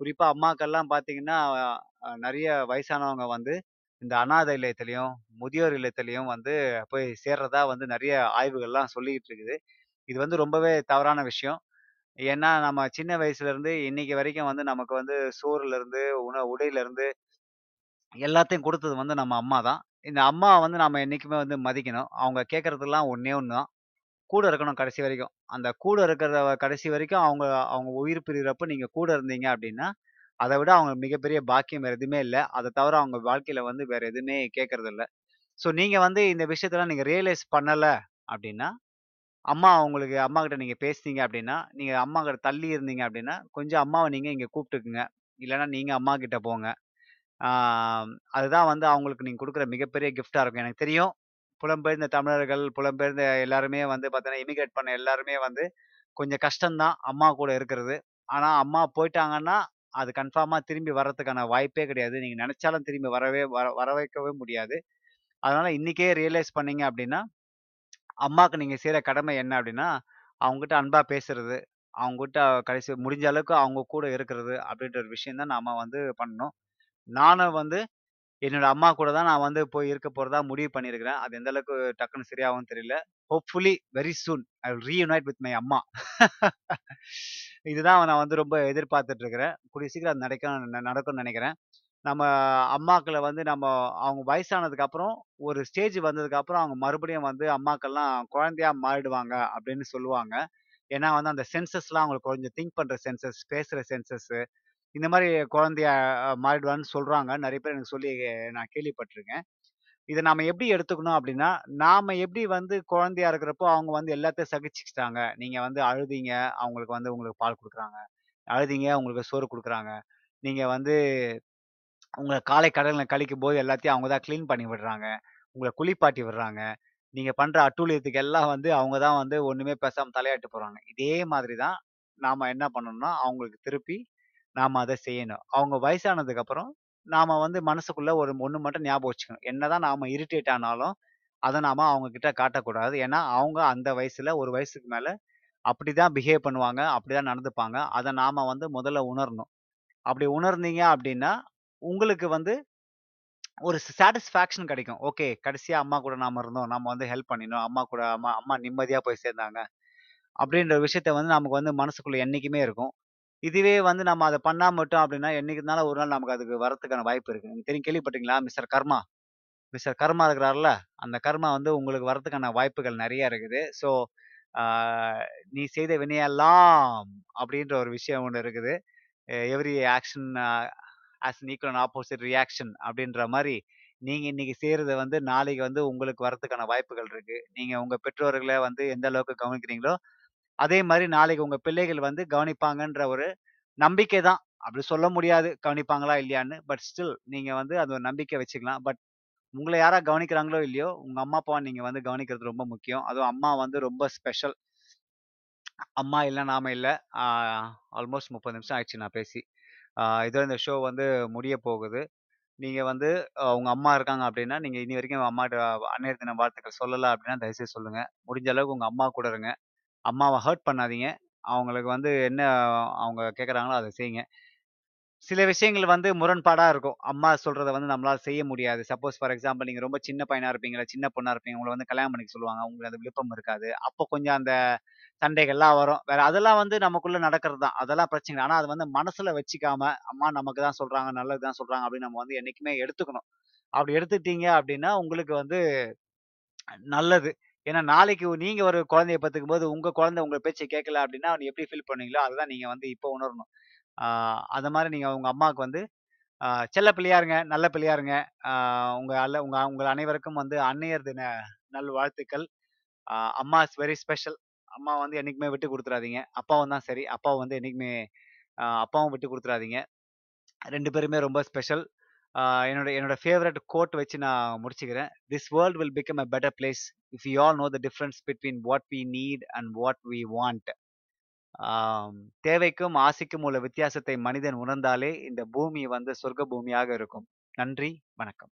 குறிப்பாக அம்மாக்கள்லாம் பார்த்தீங்கன்னா, நிறைய வயசானவங்க வந்து இந்த அனாதை இல்லத்திலயும், முதியோர் இல்லத்திலயும் வந்து போய் சேர்றதா வந்து நிறைய ஆய்வுகள்லாம் சொல்லிக்கிட்டு இருக்குது. இது வந்து ரொம்பவே தவறான விஷயம். ஏன்னா, நம்ம சின்ன வயசுலேருந்து இன்னைக்கு வரைக்கும் வந்து நமக்கு வந்து சோறுலேருந்து உண உடையிலேருந்து எல்லாத்தையும் குடுத்தது வந்து நம்ம அம்மா தான். இந்த அம்மாவ வந்து நாம என்னைக்குமே வந்து மதிக்கணும். அவங்க கேட்கறதெல்லாம் ஒண்ணே ஒண்ணு தான். கூட இருக்கணும் கடைசி வரைக்கும். அந்த கூட இருக்கிறத கடைசி வரைக்கும் அவங்க அவங்க உயிர் பிரியிறப்ப நீங்க கூட இருந்தீங்க அப்படின்னா அத விட அவங்க மிகப்பெரிய பாக்கியம் வேற எதுவுமே இல்ல. அத தவிர அவங்க வாழ்க்கையில வந்து வேற எதுவுமே கேட்கறதில்ல. ஸோ நீங்க வந்து இந்த விஷயத்தலாம் நீங்க ரியலைஸ் பண்ணல அப்படின்னா அம்மா உங்களுக்கு அம்மாகிட்ட நீங்கள் பேசுனீங்க அப்படின்னா நீங்கள் அம்மா கிட்ட தள்ளி இருந்தீங்க அப்படின்னா கொஞ்சம் அம்மாவை நீங்கள் இங்கே கூப்பிட்டுக்குங்க இல்லைன்னா நீங்கள் அம்மா கிட்ட போங்க. அதுதான் வந்து அவங்களுக்கு நீங்கள் கொடுக்குற மிகப்பெரிய கிஃப்டாக இருக்கும். எனக்கு தெரியும். புலம்பெயர்ந்த தமிழர்கள், புலம்பெயர்ந்த எல்லாருமே வந்து பார்த்தீங்கன்னா, இமிகிரேட் பண்ண எல்லாருமே வந்து கொஞ்சம் கஷ்டம் தான் அம்மா கூட இருக்கிறது. ஆனால் அம்மா போயிட்டாங்கன்னா, அது கன்ஃபார்மாக திரும்பி வர்றதுக்கான வாய்ப்பே கிடையாது. நீங்கள் நினச்சாலும் திரும்பி வரவே வர வர வைக்கவே முடியாது. அதனால் இன்றைக்கே ரியலைஸ் பண்ணீங்க அப்படின்னா அம்மாவுக்கு நீங்கள் செய்கிற கடமை என்ன அப்படின்னா அவங்ககிட்ட அன்பாக பேசுறது, அவங்ககிட்ட கடைசி முடிஞ்ச அளவுக்கு அவங்க கூட இருக்கிறது அப்படின்ற ஒரு விஷயம் தான் நாம வந்து பண்ணணும். நானும் வந்து என்னோட அம்மா கூட தான் நான் வந்து போய் இருக்க போகிறதா முடிவு பண்ணியிருக்கிறேன். அது எந்த அளவுக்கு டக்குன்னு சரியாகவும் தெரியல. Hopefully very soon I will reunite with my அம்மா. இதுதான் நான் வந்து ரொம்ப எதிர்பார்த்துட்டு இருக்கிறேன். கூடிய சீக்கிரம் அது நடக்கணும் நடக்கும்னு நினைக்கிறேன் நம்ம அம்மாக்களை வந்து நம்ம அவங்க வயசானதுக்கு அப்புறம், ஒரு ஸ்டேஜ் வந்ததுக்கு அப்புறம் அவங்க மறுபடியும் வந்து அம்மாக்கள்லாம் குழந்தையா மாறிடுவாங்க அப்படின்னு சொல்லுவாங்க. ஏன்னா வந்து அந்த சென்சஸ்லாம் அவங்களுக்கு கொஞ்சம் திங்க் பண்ற சென்சஸ், பேசுற சென்சஸ் இந்த மாதிரி குழந்தையா மாறிடுவான்னு சொல்றாங்க. நிறைய பேர் எனக்கு சொல்லி நான் கேள்விப்பட்டிருக்கேன் இதை நாம எப்படி எடுத்துக்கணும் அப்படின்னா, நாம எப்படி வந்து குழந்தையா இருக்கிறப்போ, அவங்க வந்து எல்லாத்தையும் சகிச்சுக்கிட்டாங்க. நீங்க வந்து அழுதீங்க, அவங்களுக்கு வந்து உங்களுக்கு பால் கொடுக்குறாங்க அழுதீங்க, உங்களுக்கு சோறு கொடுக்குறாங்க நீங்க வந்து உங்களை காலை கடன்ல கழிக்கும்போது எல்லாத்தையும் அவங்க தான் க்ளீன் பண்ணி விடுறாங்க. உங்களை குளிப்பாட்டி விடுறாங்க. நீங்கள் பண்ணுற அட்டூழியத்துக்கு எல்லாம் வந்து அவங்க தான் வந்து ஒன்றுமே பேசாமல் தலையாட்டு போகிறாங்க இதே மாதிரி தான் நாம் என்ன பண்ணணும்னா, அவங்களுக்கு திருப்பி நாம் அதை செய்யணும். அவங்க வயசானதுக்கப்புறம் நாம் வந்து மனசுக்குள்ளே ஒரு ஒன்று மட்டும் ஞாபகம் வச்சுக்கணும். என்னதான் நாம் இரிட்டேட் ஆனாலும், அதை நாம் அவங்கக்கிட்ட காட்டக்கூடாது. ஏன்னா, அவங்க அந்த வயசில் ஒரு வயசுக்கு மேலே அப்படி தான் பிஹேவ் பண்ணுவாங்க. அப்படிதான் நடந்துப்பாங்க. அதை நாம் வந்து முதல்ல உணரணும். அப்படி உணர்ந்தீங்க அப்படின்னா, உங்களுக்கு வந்து ஒரு சாட்டிஸ்ஃபேக்ஷன் கிடைக்கும். ஓகே, கடைசியாக அம்மா கூட நாம இருந்தோம். நம்ம வந்து ஹெல்ப் பண்ணினோம். அம்மா கூட அம்மா அம்மா நிம்மதியாக போய் சேர்ந்தாங்க. அப்படின்ற விஷயத்த வந்து நமக்கு வந்து மனசுக்குள்ள என்றைக்குமே இருக்கும். இதுவே வந்து நம்ம அதை பண்ணால் மட்டும் அப்படின்னா, என்னைக்குனால ஒரு நாள் நமக்கு அதுக்கு வரதுக்கான வாய்ப்பு இருக்கு. நீங்க தெரியும் கேள்விப்பட்டீங்களா? மிஸ்டர் கர்மா. மிஸ்டர் கர்மா இருக்கிறார்ல, அந்த கர்மா வந்து உங்களுக்கு வரத்துக்கான வாய்ப்புகள் நிறைய இருக்குது. ஸோ, "நீ செய்த வினையெல்லாம்" அப்படின்ற ஒரு விஷயம் ஒன்று இருக்குது. Every action has an equal and opposite reaction அப்படின்ற மாதிரி நீங்க இன்னைக்கு செய்யறது வந்து நாளைக்கு வந்து உங்களுக்கு வரதுக்கான வாய்ப்புகள் இருக்கு. நீங்க உங்க பெற்றோர்களை வந்து எந்த அளவுக்கு கவனிக்கிறீங்களோ, அதே மாதிரி நாளைக்கு உங்க பிள்ளைகள் வந்து கவனிப்பாங்கன்ற ஒரு நம்பிக்கை தான். அப்படி சொல்ல முடியாது கவனிப்பாங்களா இல்லையான்னு. பட் ஸ்டில் நீங்க வந்து அது ஒரு நம்பிக்கை வச்சுக்கலாம். பட் உங்களை யாரா கவனிக்கிறாங்களோ இல்லையோ, உங்க அம்மா, அப்பா நீங்க வந்து கவனிக்கிறது ரொம்ப முக்கியம். அதுவும் அம்மா வந்து ரொம்ப ஸ்பெஷல். அம்மா இல்லை நாம இல்லை ஆல்மோஸ்ட் 30 நிமிஷம் ஆயிடுச்சு நான் பேசி. ஆ இதோட இந்த ஷோ வந்து முடிய போகுது. நீங்க வந்து அ உங்க அம்மா இருக்காங்க அப்படின்னா, நீங்க இனி வரைக்கும் அம்மாட்ட அன்னையர் தின வாழ்த்துக்கள் சொல்லல அப்படின்னா, தயவுசெய்து சொல்லுங்க. முடிஞ்ச அளவுக்கு உங்க அம்மா கூட இருங்க. அம்மாவ ஹர்ட் பண்ணாதீங்க. அவங்களுக்கு வந்து என்ன அவங்க கேட்குறாங்களோ அத செய்யுங்க. சில விஷயங்கள் வந்து முரண்பாடாக இருக்கும். அம்மா சொல்கிறத வந்து நம்மளால் செய்ய முடியாது. சப்போஸ் ஃபார் எக்ஸாம்பிள் நீங்கள் ரொம்ப சின்ன பையனாக இருப்பீங்களா சின்ன பொண்ணாக இருப்பீங்க. உங்களை வந்து கல்யாணம் பண்ணிக்க சொல்லுவாங்க. உங்களுக்கு அது விருப்பம் இருக்காது. அப்போ கொஞ்சம் அந்த சண்டைகள்லாம் வரும். வேற அதெல்லாம் வந்து நமக்குள்ள நடக்கிறது தான். அதெல்லாம் பிரச்சனை ஆனால் அது வந்து மனசுல வச்சுக்காம, அம்மா நமக்கு தான் சொல்றாங்க, நல்லது தான் சொல்றாங்க அப்படின்னு நம்ம வந்து என்னைக்குமே எடுத்துக்கணும். அப்படி எடுத்துட்டீங்க அப்படின்னா, உங்களுக்கு வந்து நல்லது. ஏன்னா நாளைக்கு நீங்க ஒரு குழந்தைய பெத்துக்கும்போது, உங்க குழந்தை உங்க பேச்சை கேட்கல அப்படின்னா, நீ எப்படி ஃபீல் பண்ணுவீங்களோ, அதுதான் நீங்க வந்து இப்போ உணரணும். அதை அந்த நீங்கள் நீங்க அம்மாவுக்கு வந்து செல்ல பிள்ளையாருங்க நல்ல பிள்ளையாருங்க உங்கள் அல்ல உங்கள் உங்கள் அனைவருக்கும் வந்து அன்னையர் தின நல்வாழ்த்துக்கள். வாழ்த்துக்கள் அம்மா இஸ் வெரி ஸ்பெஷல். அம்மா வந்து என்னைக்குமே விட்டு கொடுத்துறாதீங்க அப்பாவும் தான் சரி. அப்பாவும் வந்து என்றைக்குமே அப்பாவும் விட்டு கொடுத்துறாதீங்க ரெண்டு பேருமே ரொம்ப ஸ்பெஷல். என்னோட என்னோட ஃபேவரட் கோட் வச்சு நான் முடிச்சுக்கிறேன். "This world will become a better place if you all know the difference between what we need and what we want." தேவைக்கும், ஆசைக்கும் உள்ள வித்தியாசத்தை மனிதன் உணர்ந்தாலே, இந்த பூமி வந்து சொர்க்க பூமியாக இருக்கும். நன்றி, வணக்கம்.